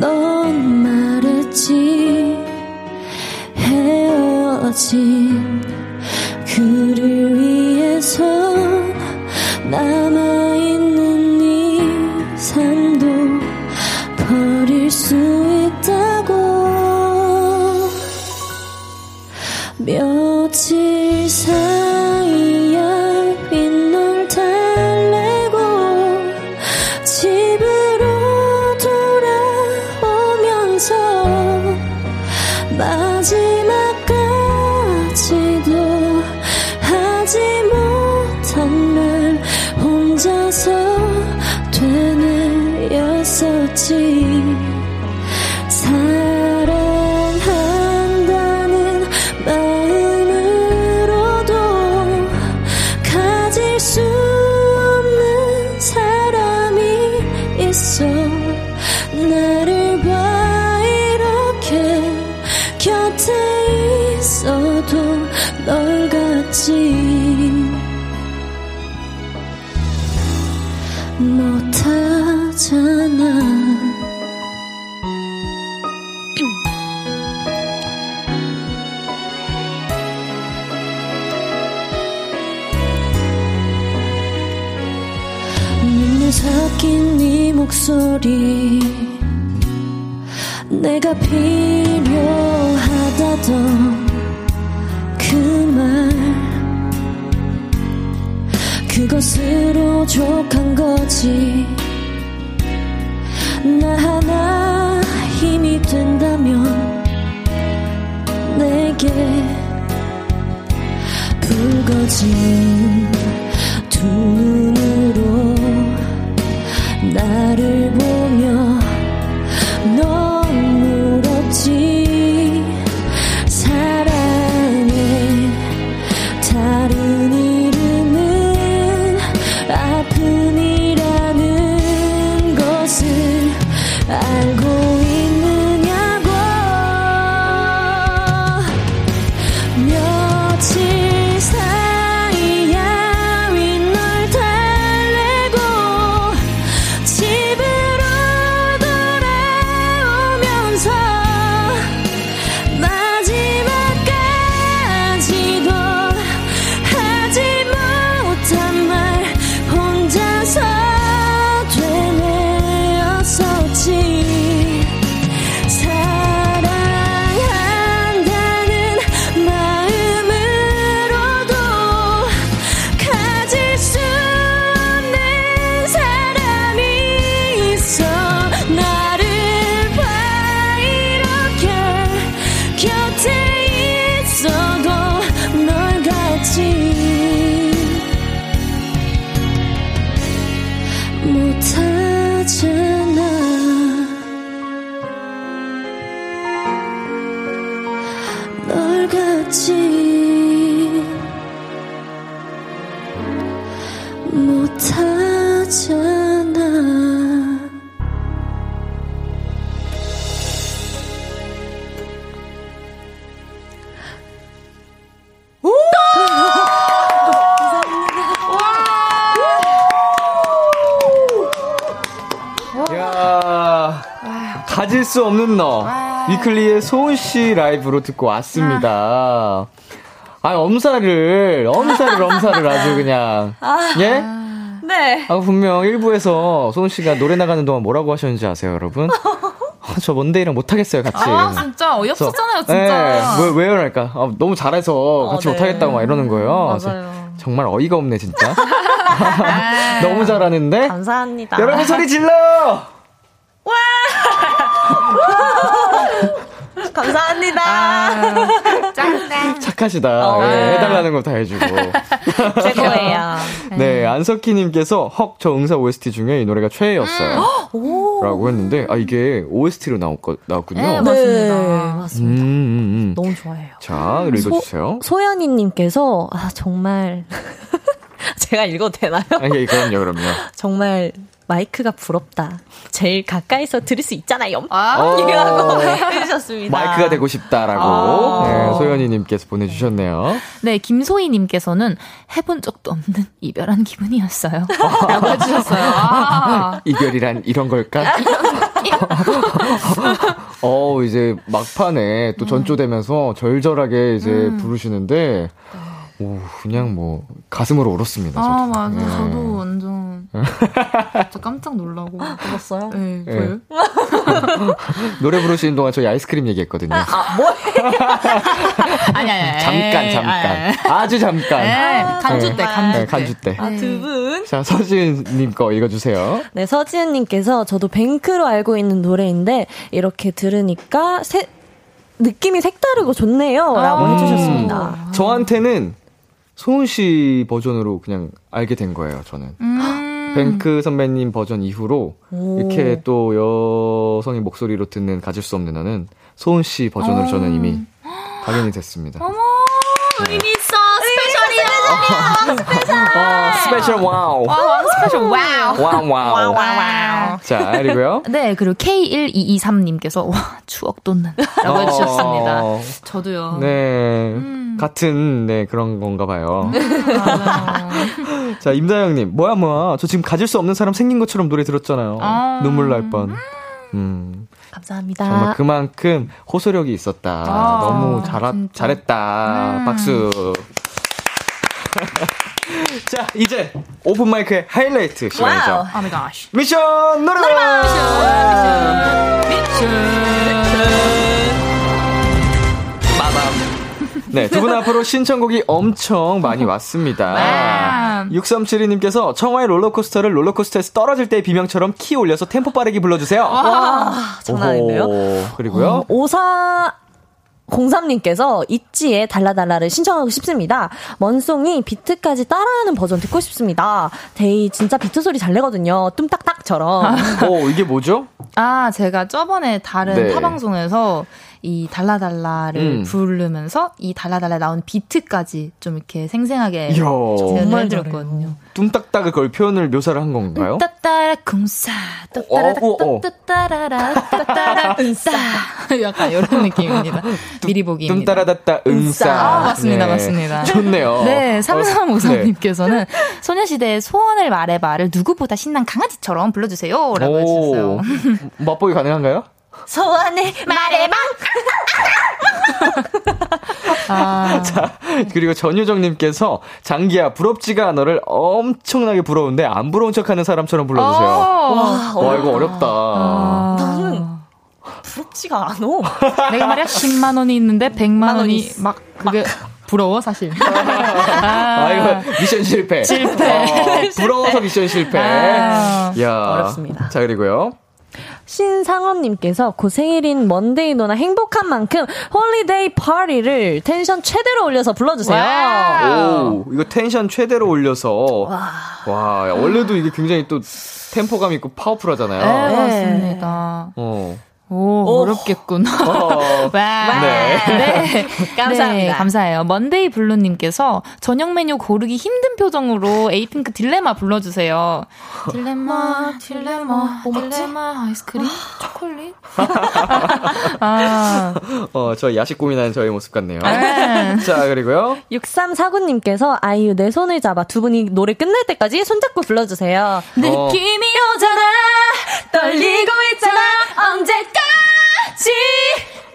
넌 말했지. 헤어진 그를 위해서 남아있는 이 삶도 버릴 수 있다고. 며 마 목소리 내가 필요하다던 그 말 그것으로 족한 거지. 나 하나 힘이 된다면 내게 붉어진 수 없는 너. 위클리의 소은 씨 라이브로 듣고 왔습니다. 아, 엄살을, 엄살을, 엄살을 아주 그냥. 예? 네. 아, 분명 일부에서 소은 씨가 노래 나가는 동안 뭐라고 하셨는지 아세요, 여러분? 아, 저 먼데이랑 못하겠어요, 같이. 아, 진짜 어이없었잖아요, 진짜. 네, 왜, 왜 이럴까? 아, 너무 잘해서 같이 네. 못하겠다고 막 이러는 거예요. 맞아요. 정말 어이가 없네, 진짜. 너무 잘하는데? 감사합니다. 여러분 소리 질러! 감사합니다. 짱짱. 착하시다. 어. 예, 해달라는 거 다 해주고. 최고예요. 네, 안석희님께서 헉, 저 응사 OST 중에 이 노래가 최애였어요. 라고 했는데, 아, 이게 OST로 나왔, 나왔군요. 네, 음, 맞습니다. 맞습니다. 음, 음. 너무 좋아해요. 자, 읽어주세요. 소연이님께서 아 정말 제가 읽어도 되나요? 아, 예, 그럼요, 그럼요. 정말 마이크가 부럽다. 제일 가까이서 들을 수 있잖아요. 아, 이라고 해주셨습니다. 마이크가 되고 싶다라고 아. 네, 소연이님께서 보내주셨네요. 네, 김소희님께서는 해본 적도 없는 이별한 기분이었어요. 라고 해주셨어요. 아. 이별이란 이런 걸까? 어, 이제 막판에 또 전조되면서 절절하게 이제 부르시는데, 오, 그냥 뭐, 가슴으로 울었습니다. 저도. 아, 맞아. 네. 저도 완전. 진짜 깜짝 놀라고. 들었어요? 네, 네. 저요? 노래 부르시는 동안 저희 아이스크림 얘기했거든요. 아니, 아니. 잠깐, 잠깐. 아주 잠깐. 네, 간주 때, 간주 네, 때. 간주 때. 아, 두 분. 자, 서지은님 거 읽어주세요. 네, 서지은님께서 저도 뱅크로 알고 있는 노래인데 이렇게 들으니까 세- 느낌이 색다르고 좋네요. 라고 아. 해주셨습니다. 저한테는 소은 씨 버전으로 그냥 알게 된 거예요, 저는. 음. 뱅크 선배님 버전 이후로 오. 이렇게 또 여성의 목소리로 듣는 가질 수 없는 너는 소은 씨 버전으로 저는 이미 각인이 됐습니다. 어머, 의미 있어. special이요. 어, special wow. 와, 왕 special wow. Wow wow. Wow. 자, 그리고요. 네, 그리고 K1223님께서, 와, 추억 돋는. 라고 해주셨습니다. 어, 저도요. 네. 음. 같은, 네, 그런 건가 봐요. 맞아요. 자, 임다영님. 뭐야, 뭐야. 저 지금 가질 수 없는 사람 생긴 것처럼 노래 들었잖아요. 아. 눈물 날 뻔. 음. 감사합니다. 정말 그만큼 호소력이 있었다. 아, 너무 잘, 진짜. 잘했다. 음. 박수. 자, 이제 Open mic의 하이라이트 시간이죠. Wow. Oh my gosh. 미션 노래방! 네, 두 분 앞으로 신청곡이 엄청 많이 왔습니다. Wow. 6372님께서 청하의 롤러코스터를 롤러코스터에서 떨어질 때의 비명처럼 키 올려서 템포 빠르게 불러주세요. 와, 장난 아닌데요? 그리고요. 오사 03님께서 있지의 달라달라를 신청하고 싶습니다. 먼소의 비트까지 따라하는 버전 듣고 싶습니다. 데이 진짜 비트 소리 잘 내거든요. 뚱딱딱처럼. 오, 이게 뭐죠? 아, 제가 저번에 다른 네. 타방송에서 이 달라달라를 음. 부르면서 이 달라달라 나온 비트까지 좀 이렇게 생생하게 정말 해드렸거든요. 뚱딱딱을 걸 표현을 묘사를 한 건가요? 따따라 궁사 따따라 어, 따따라 은사 약간 이런 느낌입니다. 미리 보기입니다. 뚱따라다따 응싸. 아, 맞습니다, 맞습니다. 좋네요. 네, 어, 3353님께서는 소녀시대의 소원을 말해봐를 누구보다 신난 강아지처럼 불러주세요. 라고 해주셨어요. 오, 맛보기 가능한가요? 소원을 말해봐! 아, 그리고 전유정님께서 장기야 부럽지가 너를 엄청나게 부러운데 안 부러운 척하는 사람처럼 불러주세요. 와, 와 이거 어렵다. 아. 나는 부럽지가 않아. 내가 말이야 10만 원이 있는데 100만 원이. 막 그게 부러워 사실. 아, 이거 미션 실패. 실패. 어, 부러워서 미션 실패. 아. 야 어렵습니다. 자 그리고요. 신상원님께서 곧 생일인 먼데이 누나 행복한 만큼 Holiday Party를 텐션 최대로 올려서 불러주세요. 오 이거 텐션 최대로 올려서 와, 야, 원래도 이게 굉장히 또 템포감 있고 파워풀하잖아요. 네, 네. 맞습니다. 어. 오, 어렵겠군. 어. 와. 네. 네. 감사합니다. 네, 감사해요. 먼데이 블루님께서 저녁 메뉴 고르기 힘든 표정으로 에이핑크 딜레마 불러주세요. 딜레마, 딜레마, 딜레마, 아이스크림, 초콜릿. 아, 어, 저 야식 고민하는 저의 모습 같네요. 네. 자, 그리고요. 6349님께서 아이유 내 손을 잡아 두 분이 노래 끝날 때까지 손잡고 불러주세요. 느낌이 오잖아, 떨리고 있잖아 언제까 지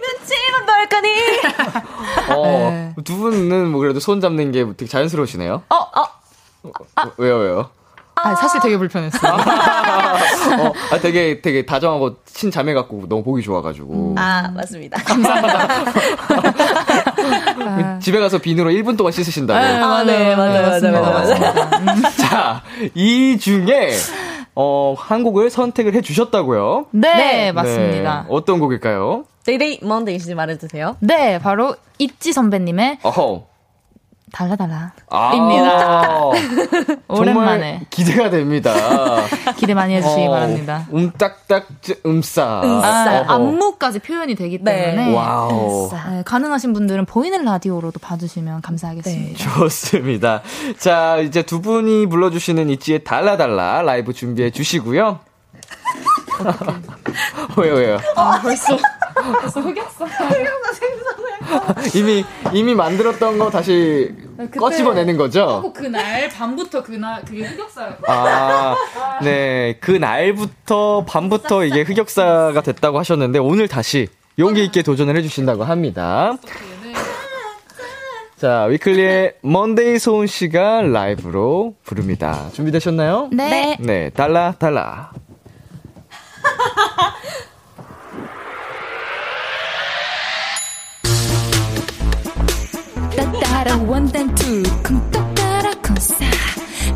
눈치만 볼 거니 어, 네. 두 분은 뭐 그래도 손 잡는 게 되게 자연스러우시네요. 어, 어. 왜요, 왜요? 아, 사실 되게 불편했어요. 어, 아, 되게, 되게 다정하고 친자매 같고 너무 보기 좋아가지고. 아 맞습니다 집에 가서 비누로 1분 동안 씻으신다고. 아, 네, 맞아요, 맞아요, 맞아요, 맞아요. 자, 이 중에, 어, 한 곡을 선택을 해 주셨다고요? 네, 네. 맞습니다. 어떤 곡일까요? 데이데이 먼데이인지 말해주세요. 네, 바로 있지 선배님의 어허. 달라 달라. 아, 입니다. 오랜만에 기대가 됩니다. 기대 많이 해주시기 어, 바랍니다. 음딱딱 음싸. 아, 어허. 안무까지 표현이 되기 네. 때문에 wow. 네, 가능하신 분들은 보이는 라디오로도 봐주시면 감사하겠습니다. 좋습니다. 자, 이제 두 분이 불러주시는 있지의 달라달라 라이브 준비해 주시고요. 왜요, 왜요? 아, 벌써 벌써 흑역사. 이미, 이미 만들었던 거 다시 꺼집어내는 거죠? 그날 밤부터 그날 그게 흑역사예요. 아, 네. 그 날부터, 밤부터 이게 흑역사가 됐다고 하셨는데, 오늘 다시 용기 있게 도전을 해 주신다고 합니다. 자, 위클리의 먼데이 소은 씨가 라이브로 부릅니다. 준비되셨나요? 네. 네, 달라, 달라. 따따라 원단 투쿵 따따라 쿵싸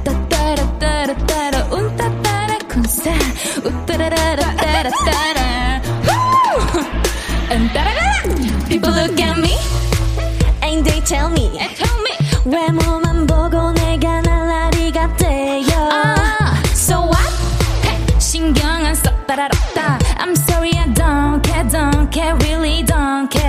따따라 따라 따라 운 따따라 쿵싸 우따라라라 따라 따라 은 따라라 People look at me And they tell me and tell me 외모만 보고 내가 날라리 같대요. 아 So what hey, 신경 안 써 따라라따 I'm sorry I don't care don't care really don't care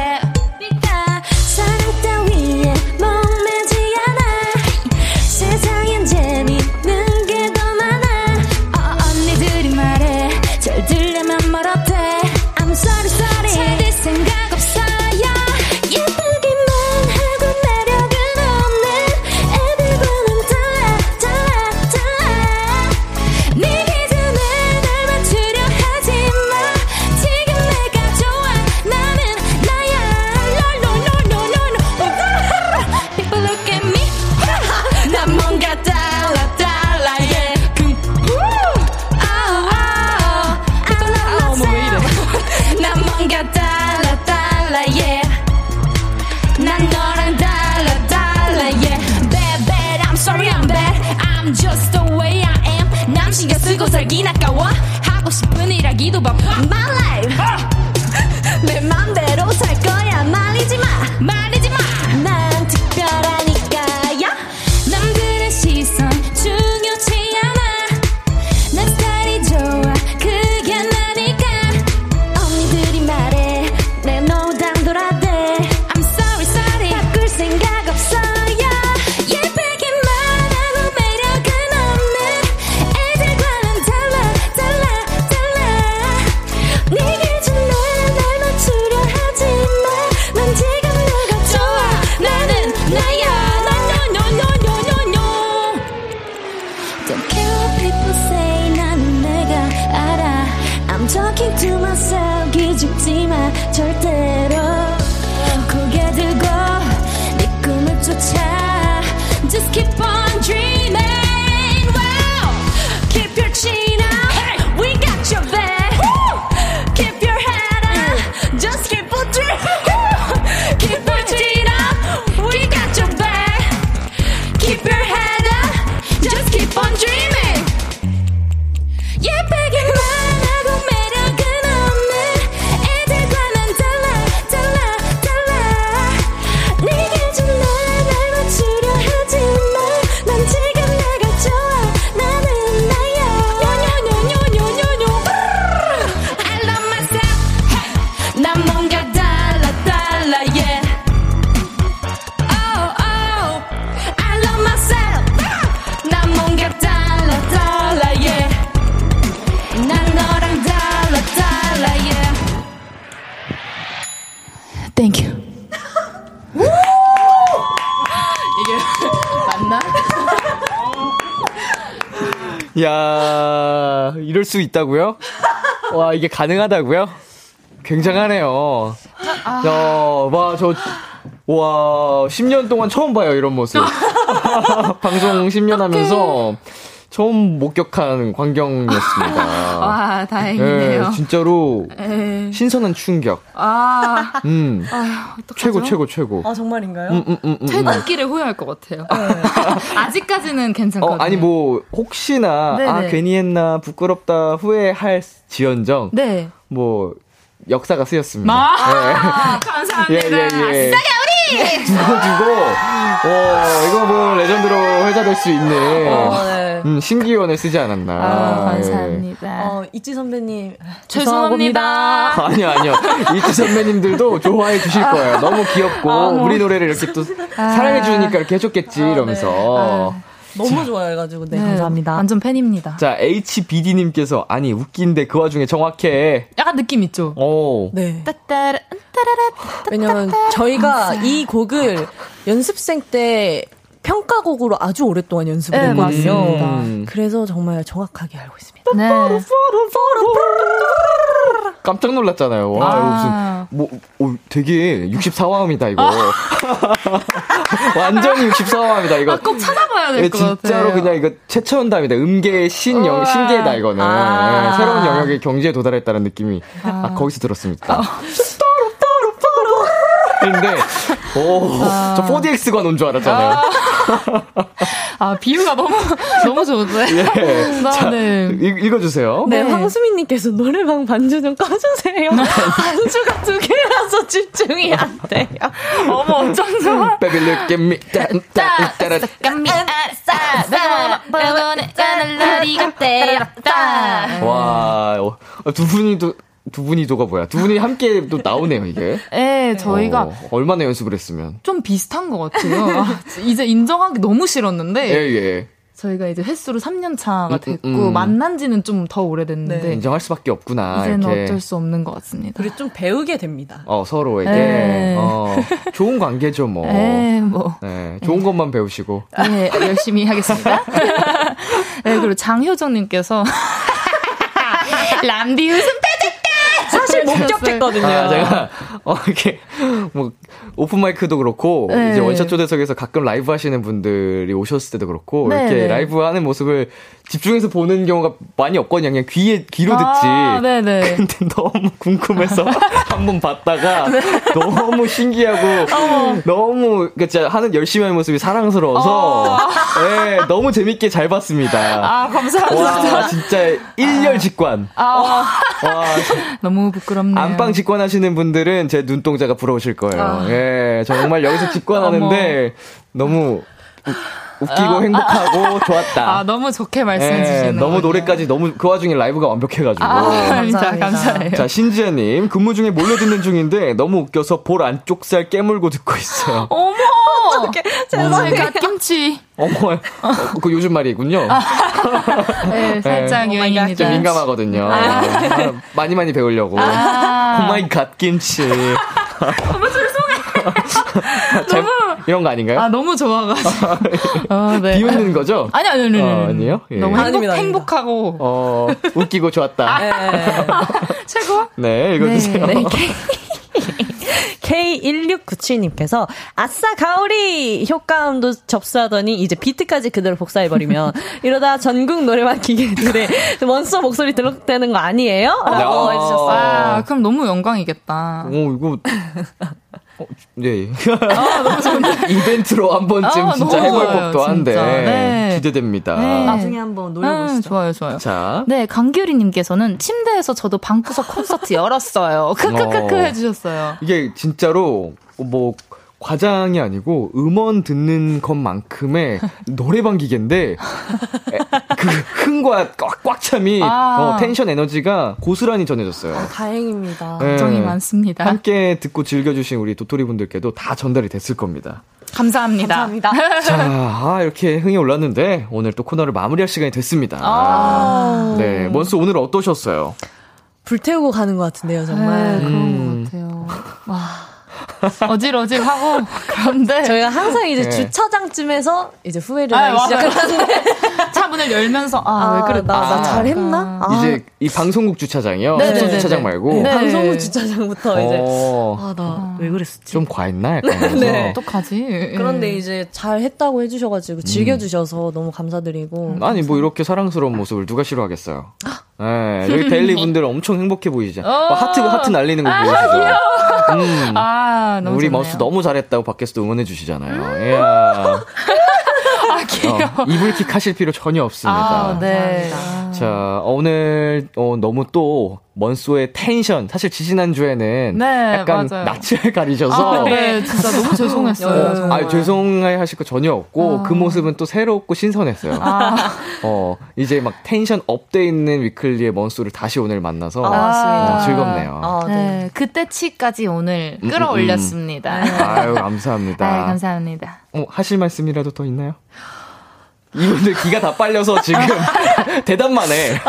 Thank you 이게 맞나? 야 이럴 수 있다고요? 와, 이게 가능하다고요? 굉장하네요. 야, 와, 저, 와, 10년 동안 처음 봐요, 이런 모습. 방송 10년 하면서 처음 목격한 광경이었습니다. 와, 다행이네요. 예, 진짜로 에. 신선한 충격. 아, 음, 아휴, 어떡하죠? 최고, 최고, 최고. 아 정말인가요? 음, 음, 음, 음, 음. 퇴근길에 후회할 것 같아요. 아직까지는 어, 괜찮거든요. 아니, 뭐, 혹시나, 네네. 아, 괜히 했나, 부끄럽다, 후회할 지연정, 네. 뭐, 역사가 쓰였습니다. 아, 감사합니다. 예, 예, 예. 두고두고, 어, 이거 뭐, 레전드로 회자될 수 있는, 어, 네. 음, 신기원을 쓰지 않았나. 아, 예. 감사합니다. 어, 이지 선배님. 죄송합니다. 아니요, 아니요. 이트 선배님들도 좋아해 주실 거예요. 너무 귀엽고, 우리 노래를 이렇게 또 사랑해 주니까 이렇게 해줬겠지, 이러면서. 너무 좋아해가지고, 네, 감사합니다. 완전 팬입니다. 자, HBD님께서, 아니, 웃긴데 그 와중에 정확해. 약간 느낌 있죠? 오. 네. 따따라, 따라라, 왜냐면 저희가 이 곡을 연습생 때 평가곡으로 아주 오랫동안 연습을 네, 했거든요. 음. 그래서 정말 정확하게 알고 있습니다. 네. 깜짝 놀랐잖아요. 와, 이거 아. 무슨, 뭐, 오, 되게 64화음이다, 이거. 완전히 64화음이다, 이거. 아, 꼭 찾아봐야 될 예, 것 같아요. 진짜로 그냥 이거 최첨단입니다. 음계의 신, 영, 우와. 신기회다, 이거는. 아. 예, 새로운 영역의 경지에 도달했다는 느낌이, 아, 거기서 들었습니다. 근데, 오, 저 4DX관 온 줄 알았잖아요. 아, 비유가 너무, 너무 좋은데? 예. 나, 자, 네. 읽, 읽어주세요. 네, 네. 황수민님께서 노래방 반주 좀 꺼주세요. 반주가 두 개라서 집중이 안 돼요. 어머, 엄청 좋아. Baby, look at me. 따, 따, 따라. 와, 어, 두 분이 또, 두 분이 도가 뭐야? 두 분이 함께 또 나오네요, 이게. 네, 저희가 어, 얼마나 연습을 했으면. 좀 비슷한 것 같아요. 아, 이제 인정하기 너무 싫었는데, 예, 예. 저희가 이제 햇수로 3년 차가 음, 됐고, 음, 음. 만난 지는 좀 더 오래됐는데, 네. 인정할 수밖에 없구나. 이제는 이렇게. 어쩔 수 없는 것 같습니다. 그리고 좀 배우게 됩니다. 어, 서로에게. 네. 어, 좋은 관계죠, 뭐. 에 뭐. 네, 좋은 것만 배우시고. 네, 열심히 하겠습니다. 네, 그리고 장효정님께서, 람디 웃음 목격했거든요. 아, 제가, 어, 이렇게, 뭐, open mic도 그렇고, 네. 이제 원샷 초대석에서 가끔 라이브 하시는 분들이 오셨을 때도 그렇고, 네, 이렇게 네. 라이브 하는 모습을 집중해서 보는 경우가 많이 없거든요. 그냥 귀에, 귀로 듣지. 아, 네네. 근데 너무 궁금해서 한번 봤다가 네. 너무 신기하고 너무 그러니까 진짜 하는 열심히 하는 모습이 사랑스러워서 네, 너무 재밌게 잘 봤습니다. 아, 감사합니다. 와 진짜 일렬 직관. 아, 와 너무 부끄럽네요. 안방 직관하시는 분들은 제 눈동자가 부러우실 거예요. 아. 예 정말 여기서 직관하는데 너무 우- 웃기고 행복하고 좋았다. 아, 너무 좋게 말씀해 예, 주시는 너무 노래까지 너무 그 와중에 라이브가 완벽해가지고. 아, 감사합니다. 감사해요. 자, 신지아님, 근무 중에 몰래 듣는 중인데 너무 웃겨서 볼 안쪽 살 깨물고 듣고 있어요. 어머! 죄송해요. 갓김치. 어머, 어, 그 요즘 말이군요. 네, 살짝 네. 유행입니다. 좀 민감하거든요. 아, 많이 많이 배우려고. 아. Oh my 갓김치. 너무 죄송해요. 이런 거 아닌가요? 아, 너무 좋아가지고. 어, 네. 비웃는 거죠? 아니, 아니, 아니, 아니. 어, 아니에요? 예. 너무 행복, 아닙니다. 행복하고. 어, 웃기고 좋았다. 네. 최고? 네, 읽어주세요. 네. K1697님께서 아싸 가오리 효과음도 접수하더니 이제 비트까지 그대로 복사해버리면 이러다 전국 노래방 기계들의 원서 목소리 들어되는 거 아니에요? 라고 야. 해주셨어요. 아, 그럼 너무 영광이겠다. 오, 이거. 어, 네. 이벤트로 한 번쯤 아, 진짜 해볼 좋아요, 법도 한데. 네. 기대됩니다. 네. 나중에 한번 음, 노려보시죠. 좋아요, 좋아요. 자. 네, 강규리님께서는 침대에서 저도 방구석 콘서트 열었어요. 크크크크 어. 해주셨어요. 이게 진짜로 뭐 과장이 아니고 음원 듣는 것만큼의 노래방 기계인데 에, 그 흥과 꽉, 꽉 참이 아. 어, 텐션 에너지가 고스란히 전해졌어요. 다행입니다. 네. 걱정이 많습니다. 함께 듣고 즐겨주신 우리 도토리 분들께도 다 전달이 됐을 겁니다. 감사합니다. 감사합니다. 자, 아, 이렇게 흥이 올랐는데 오늘 또 코너를 마무리할 시간이 됐습니다. 아. 네, 먼스 오늘 어떠셨어요? 불태우고 가는 것 같은데요, 정말. 네, 그런 것 같아요. 와. 어질어질하고, 그런데. 저희가 항상 이제 네. 주차장쯤에서 이제 후회를 아, 하기. 시작하는데 차 문을 열면서, 아, 왜 그랬다. 나, 나 잘했나? 아, 이제 이 방송국 주차장이요? 네, 숙소 네, 주차장 네. 말고 네. 방송국 주차장부터 이제 어, 아나 왜 그랬었지? 좀 과했나? 약간. 네. 어떡하지? 그런데 이제 잘 했다고 해주셔가지고 즐겨주셔서 너무 감사드리고 아니 뭐 이렇게 사랑스러운 모습을 누가 싫어하겠어요? 네, 여기 데일리 분들 엄청 행복해 보이죠? 뭐 하트 하트 날리는 거 보이시죠? 음, 아, 너무 우리 좋네요. 먼소 너무 잘했다고 밖에서도 응원해 주시잖아요. 이야. 아, 귀여워. 어, 이불킥 하실 필요 전혀 없습니다. 아, 네. 자, 오늘, 어, 너무 또, 먼소의 텐션. 사실 지지난주에는 네, 약간 맞아요. 낯을 가리셔서. 아, 네, 진짜 너무 죄송했어요. 정말. 아, 죄송해 하실 거 전혀 없고, 그 모습은 또 새롭고 신선했어요. 아. 어, 이제 막 텐션 up돼 있는 위클리의 먼소를 다시 오늘 만나서. 아. 어, 즐겁네요. 아, 네. 네, 극대치까지 오늘 음, 끌어올렸습니다. 아유, 감사합니다. 아, 감사합니다. 어, 하실 말씀이라도 더 있나요? 이분들 기가 다 빨려서 지금 대답만 해.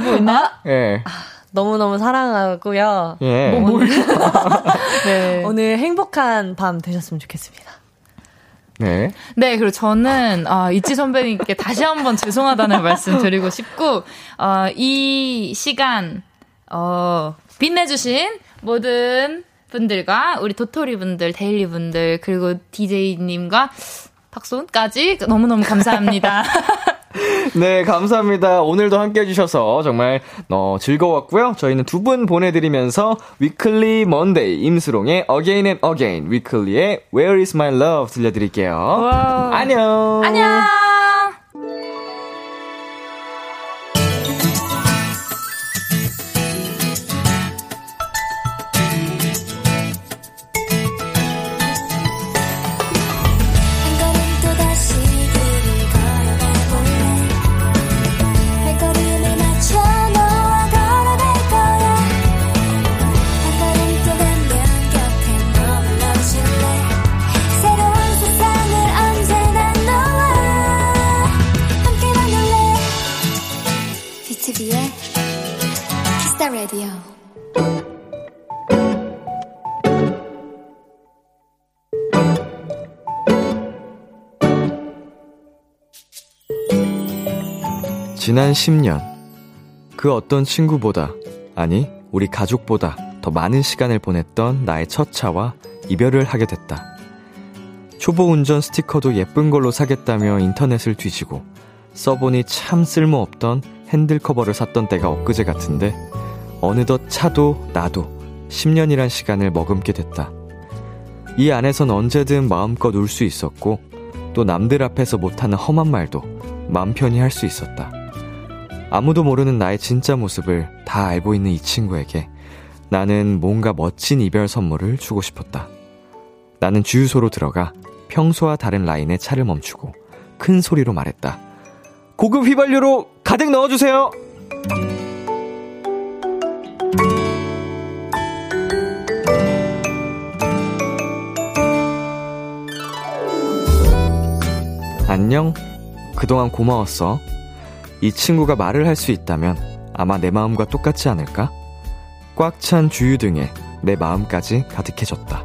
뭐 있나? 예. 너무너무 사랑하고요. 예. 네. 오늘 행복한 밤 되셨으면 좋겠습니다. 네. 네, 그리고 저는 아, 이치 선배님께 다시 한번 죄송하다는 말씀 드리고 싶고 어, 이 시간 어, 빛내주신 모든 분들과 우리 도토리 분들, 데일리 분들 그리고 DJ님과 박소은까지 너무너무 감사합니다. 네, 감사합니다. 오늘도 함께 해주셔서 정말 어, 즐거웠고요. 저희는 두 분 보내드리면서 위클리 먼데이 임슬옹의 Again and Again, 위클리의 Where is my love 들려드릴게요. 안녕. 안녕. 지난 10년. 그 어떤 친구보다, 아니, 우리 가족보다 더 많은 시간을 보냈던 나의 첫 차와 이별을 하게 됐다. 초보 운전 스티커도 예쁜 걸로 사겠다며 인터넷을 뒤지고, 써보니 참 쓸모없던 핸들 커버를 샀던 때가 엊그제 같은데, 어느덧 차도 나도 10년이란 시간을 머금게 됐다. 이 안에선 언제든 마음껏 울 수 있었고, 또 남들 앞에서 못하는 험한 말도 마음 편히 할 수 있었다. 아무도 모르는 나의 진짜 모습을 다 알고 있는 이 친구에게 나는 뭔가 멋진 이별 선물을 주고 싶었다. 나는 주유소로 들어가 평소와 다른 라인의 차를 멈추고 큰 소리로 말했다. 고급 휘발유로 가득 넣어주세요! 안녕. 그동안 고마웠어. 이 친구가 말을 할 수 있다면 아마 내 마음과 똑같지 않을까? 꽉 찬 주유 등에 내 마음까지 가득해졌다.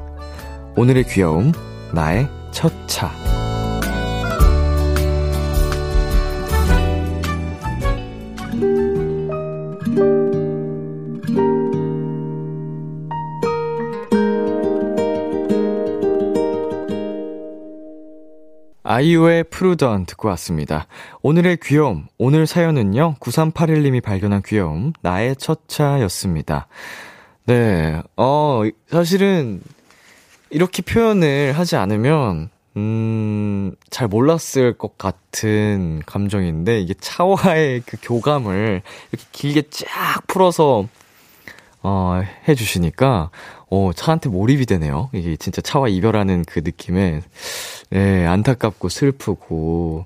오늘의 귀여움, 나의 첫 차. 아이유의 푸르던 듣고 왔습니다. 오늘의 귀여움, 오늘 사연은요, 9381님이 발견한 귀여움, 나의 첫 차였습니다. 네, 어, 사실은, 이렇게 표현을 하지 않으면, 음, 잘 몰랐을 것 같은 감정인데, 이게 차와의 그 교감을 이렇게 길게 쫙 풀어서, 어, 해주시니까, 어, 차한테 몰입이 되네요. 이게 진짜 차와 이별하는 그 느낌에, 네, 안타깝고 슬프고,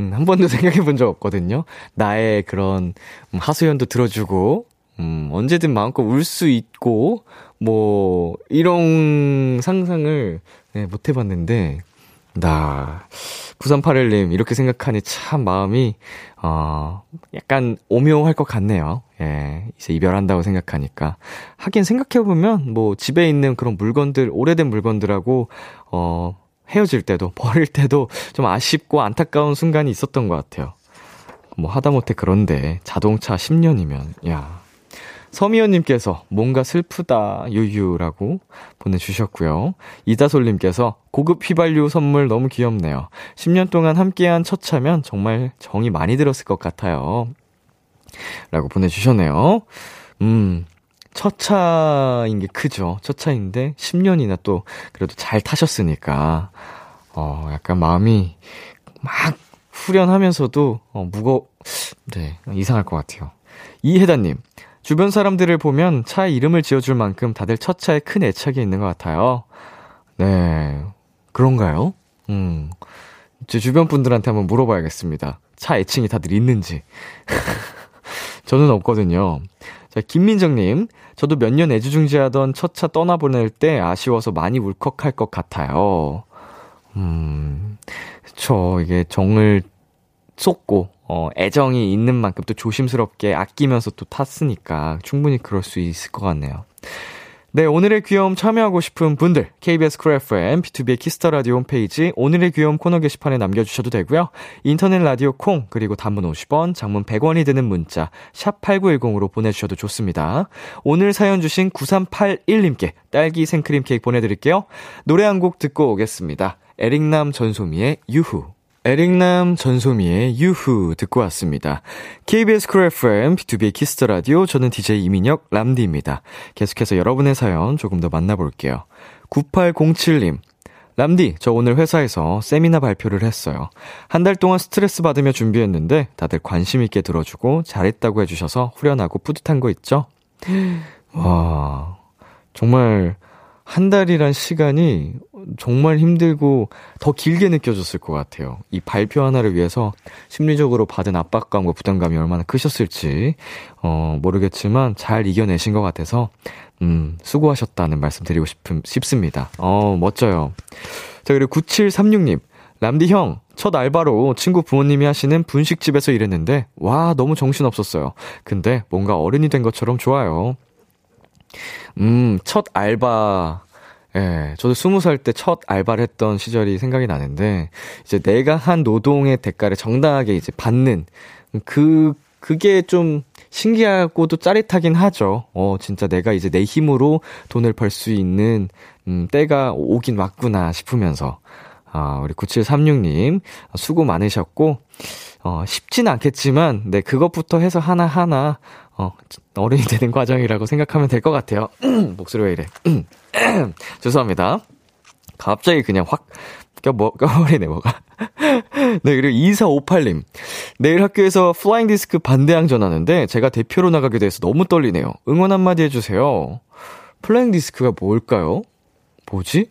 음, 한 번도 생각해 본 적 없거든요. 나의 그런 음, 하소연도 들어주고, 음, 언제든 마음껏 울 수 있고, 뭐, 이런 상상을 네, 못 해봤는데, 나, 9381님, 이렇게 생각하니 참 마음이, 어, 약간 오묘할 것 같네요. 예, 이제 이별한다고 생각하니까. 하긴 생각해 보면, 뭐, 집에 있는 그런 물건들, 오래된 물건들하고, 어, 헤어질 때도, 버릴 때도 좀 아쉽고 안타까운 순간이 있었던 것 같아요. 뭐, 하다못해 그런데, 자동차 10년이면, 야. 서미연님께서 뭔가 슬프다, 유유라고 보내주셨고요. 이다솔님께서 고급 휘발유 선물 너무 귀엽네요. 10년 동안 함께한 첫 차면 정말 정이 많이 들었을 것 같아요. 라고 보내주셨네요. 음, 첫 차인 게 크죠. 첫 차인데 10년이나 또 그래도 잘 타셨으니까, 어, 약간 마음이 막 후련하면서도, 어, 무거, 네, 이상할 것 같아요. 이혜다님, 주변 사람들을 보면 차에 이름을 지어줄 만큼 다들 첫 차에 큰 애착이 있는 것 같아요. 네, 그런가요? 음, 제 주변 분들한테 한번 물어봐야겠습니다. 차 애칭이 다들 있는지. 저는 없거든요. 자, 김민정님, 저도 몇 년 애지중지하던 첫 차 떠나보낼 때 아쉬워서 많이 울컥할 것 같아요. 음, 그쵸. 이게 정을 쏟고, 어, 애정이 있는 만큼 또 조심스럽게 아끼면서 또 탔으니까 충분히 그럴 수 있을 것 같네요. 네, 오늘의 귀여움 참여하고 싶은 분들, KBS 쿨 FM, BTOB의 키스 더 라디오 홈페이지, 오늘의 귀여움 코너 게시판에 남겨주셔도 되고요. 인터넷 라디오 콩, 그리고 단문 50원, 장문 100원이 드는 문자, 샵8910으로 보내주셔도 좋습니다. 오늘 사연 주신 9381님께 딸기 생크림 케이크 보내드릴게요. 노래 한 곡 듣고 오겠습니다. 에릭남 전소미의 유후. 에릭남 전소미의 유후 듣고 왔습니다. KBS 쿨 FM, BTOB의 키스 더 라디오, 저는 DJ 이민혁, 람디입니다. 계속해서 여러분의 사연 조금 더 만나볼게요. 9807님. 람디, 저 오늘 회사에서 세미나 발표를 했어요. 한 달 동안 스트레스 받으며 준비했는데 다들 관심 있게 들어주고 잘했다고 해주셔서 후련하고 뿌듯한 거 있죠? 와, 정말 한 달이란 시간이 정말 힘들고 더 길게 느껴졌을 것 같아요. 이 발표 하나를 위해서 심리적으로 받은 압박감과 부담감이 얼마나 크셨을지, 어, 모르겠지만 잘 이겨내신 것 같아서, 음, 수고하셨다는 말씀 드리고 싶음, 싶습니다. 어, 멋져요. 자, 그리고 9736님. 람디 형, 첫 알바로 친구 부모님이 하시는 분식집에서 일했는데, 와, 너무 정신없었어요. 근데 뭔가 어른이 된 것처럼 좋아요. 음, 첫 알바. 예, 저도 스무 살 때 첫 알바를 했던 시절이 생각이 나는데, 이제 내가 한 노동의 대가를 정당하게 이제 받는, 그, 그게 좀 신기하고도 짜릿하긴 하죠. 어, 진짜 내가 이제 내 힘으로 돈을 벌 수 있는, 음, 때가 오긴 왔구나 싶으면서. 아, 우리 9736님, 수고 많으셨고, 어, 쉽진 않겠지만, 네, 그것부터 해서 하나하나, 어, 어른이 되는 과정이라고 생각하면 될 것 같아요. 목소리 왜 이래. 죄송합니다. 갑자기 그냥 확, 껴, 뭐, 껴버리네, 뭐가. 네, 그리고 2458님. 내일 학교에서 플라잉 디스크 반 대항전 하는데, 제가 대표로 나가게 돼서 너무 떨리네요. 응원 한마디 해주세요. 플라잉 디스크가 뭘까요? 뭐지?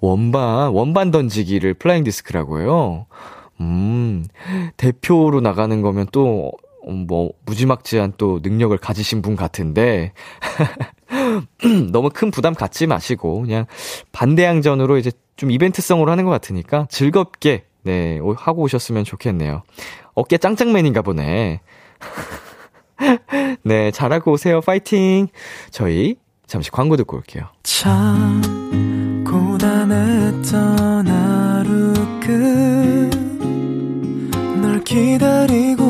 원반, 원반 던지기를 플라잉 디스크라고 해요. 음, 대표로 나가는 거면 또, 어, 뭐, 무지막지한 또 능력을 가지신 분 같은데, 너무 큰 부담 갖지 마시고, 그냥 반 대항전으로 이제 좀 이벤트성으로 하는 것 같으니까 즐겁게, 네, 오- 하고 오셨으면 좋겠네요. 어깨 짱짱맨인가 보네. 네, 잘하고 오세요. 파이팅! 저희 잠시 광고 듣고 올게요. 참 고단했던 하루 끝 널 기다리고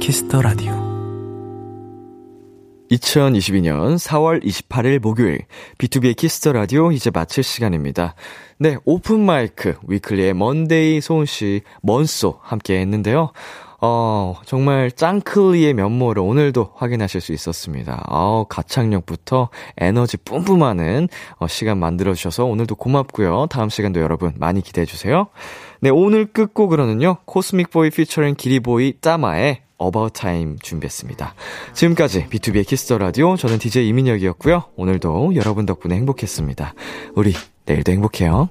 키스 더 라디오 2022년 4월 28일 목요일 BTOB의 키스 더 라디오 이제 마칠 시간입니다. 네, 오픈 마이크 위클리의 먼데이 소은 씨 먼소 함께 했는데요. 어, 정말 짱클리의 면모를 오늘도 확인하실 수 있었습니다. 어, 가창력부터 에너지 뿜뿜하는 어, 시간 만들어주셔서 오늘도 고맙고요. 다음 시간도 여러분 많이 기대해주세요. 네, 오늘 끝곡으로는요, 코스믹 보이 피처링 기리보이 따마의 About Time 준비했습니다. 지금까지 BTOB의 키스 더 라디오 저는 DJ 이민혁이었고요. 오늘도 여러분 덕분에 행복했습니다. 우리 내일도 행복해요.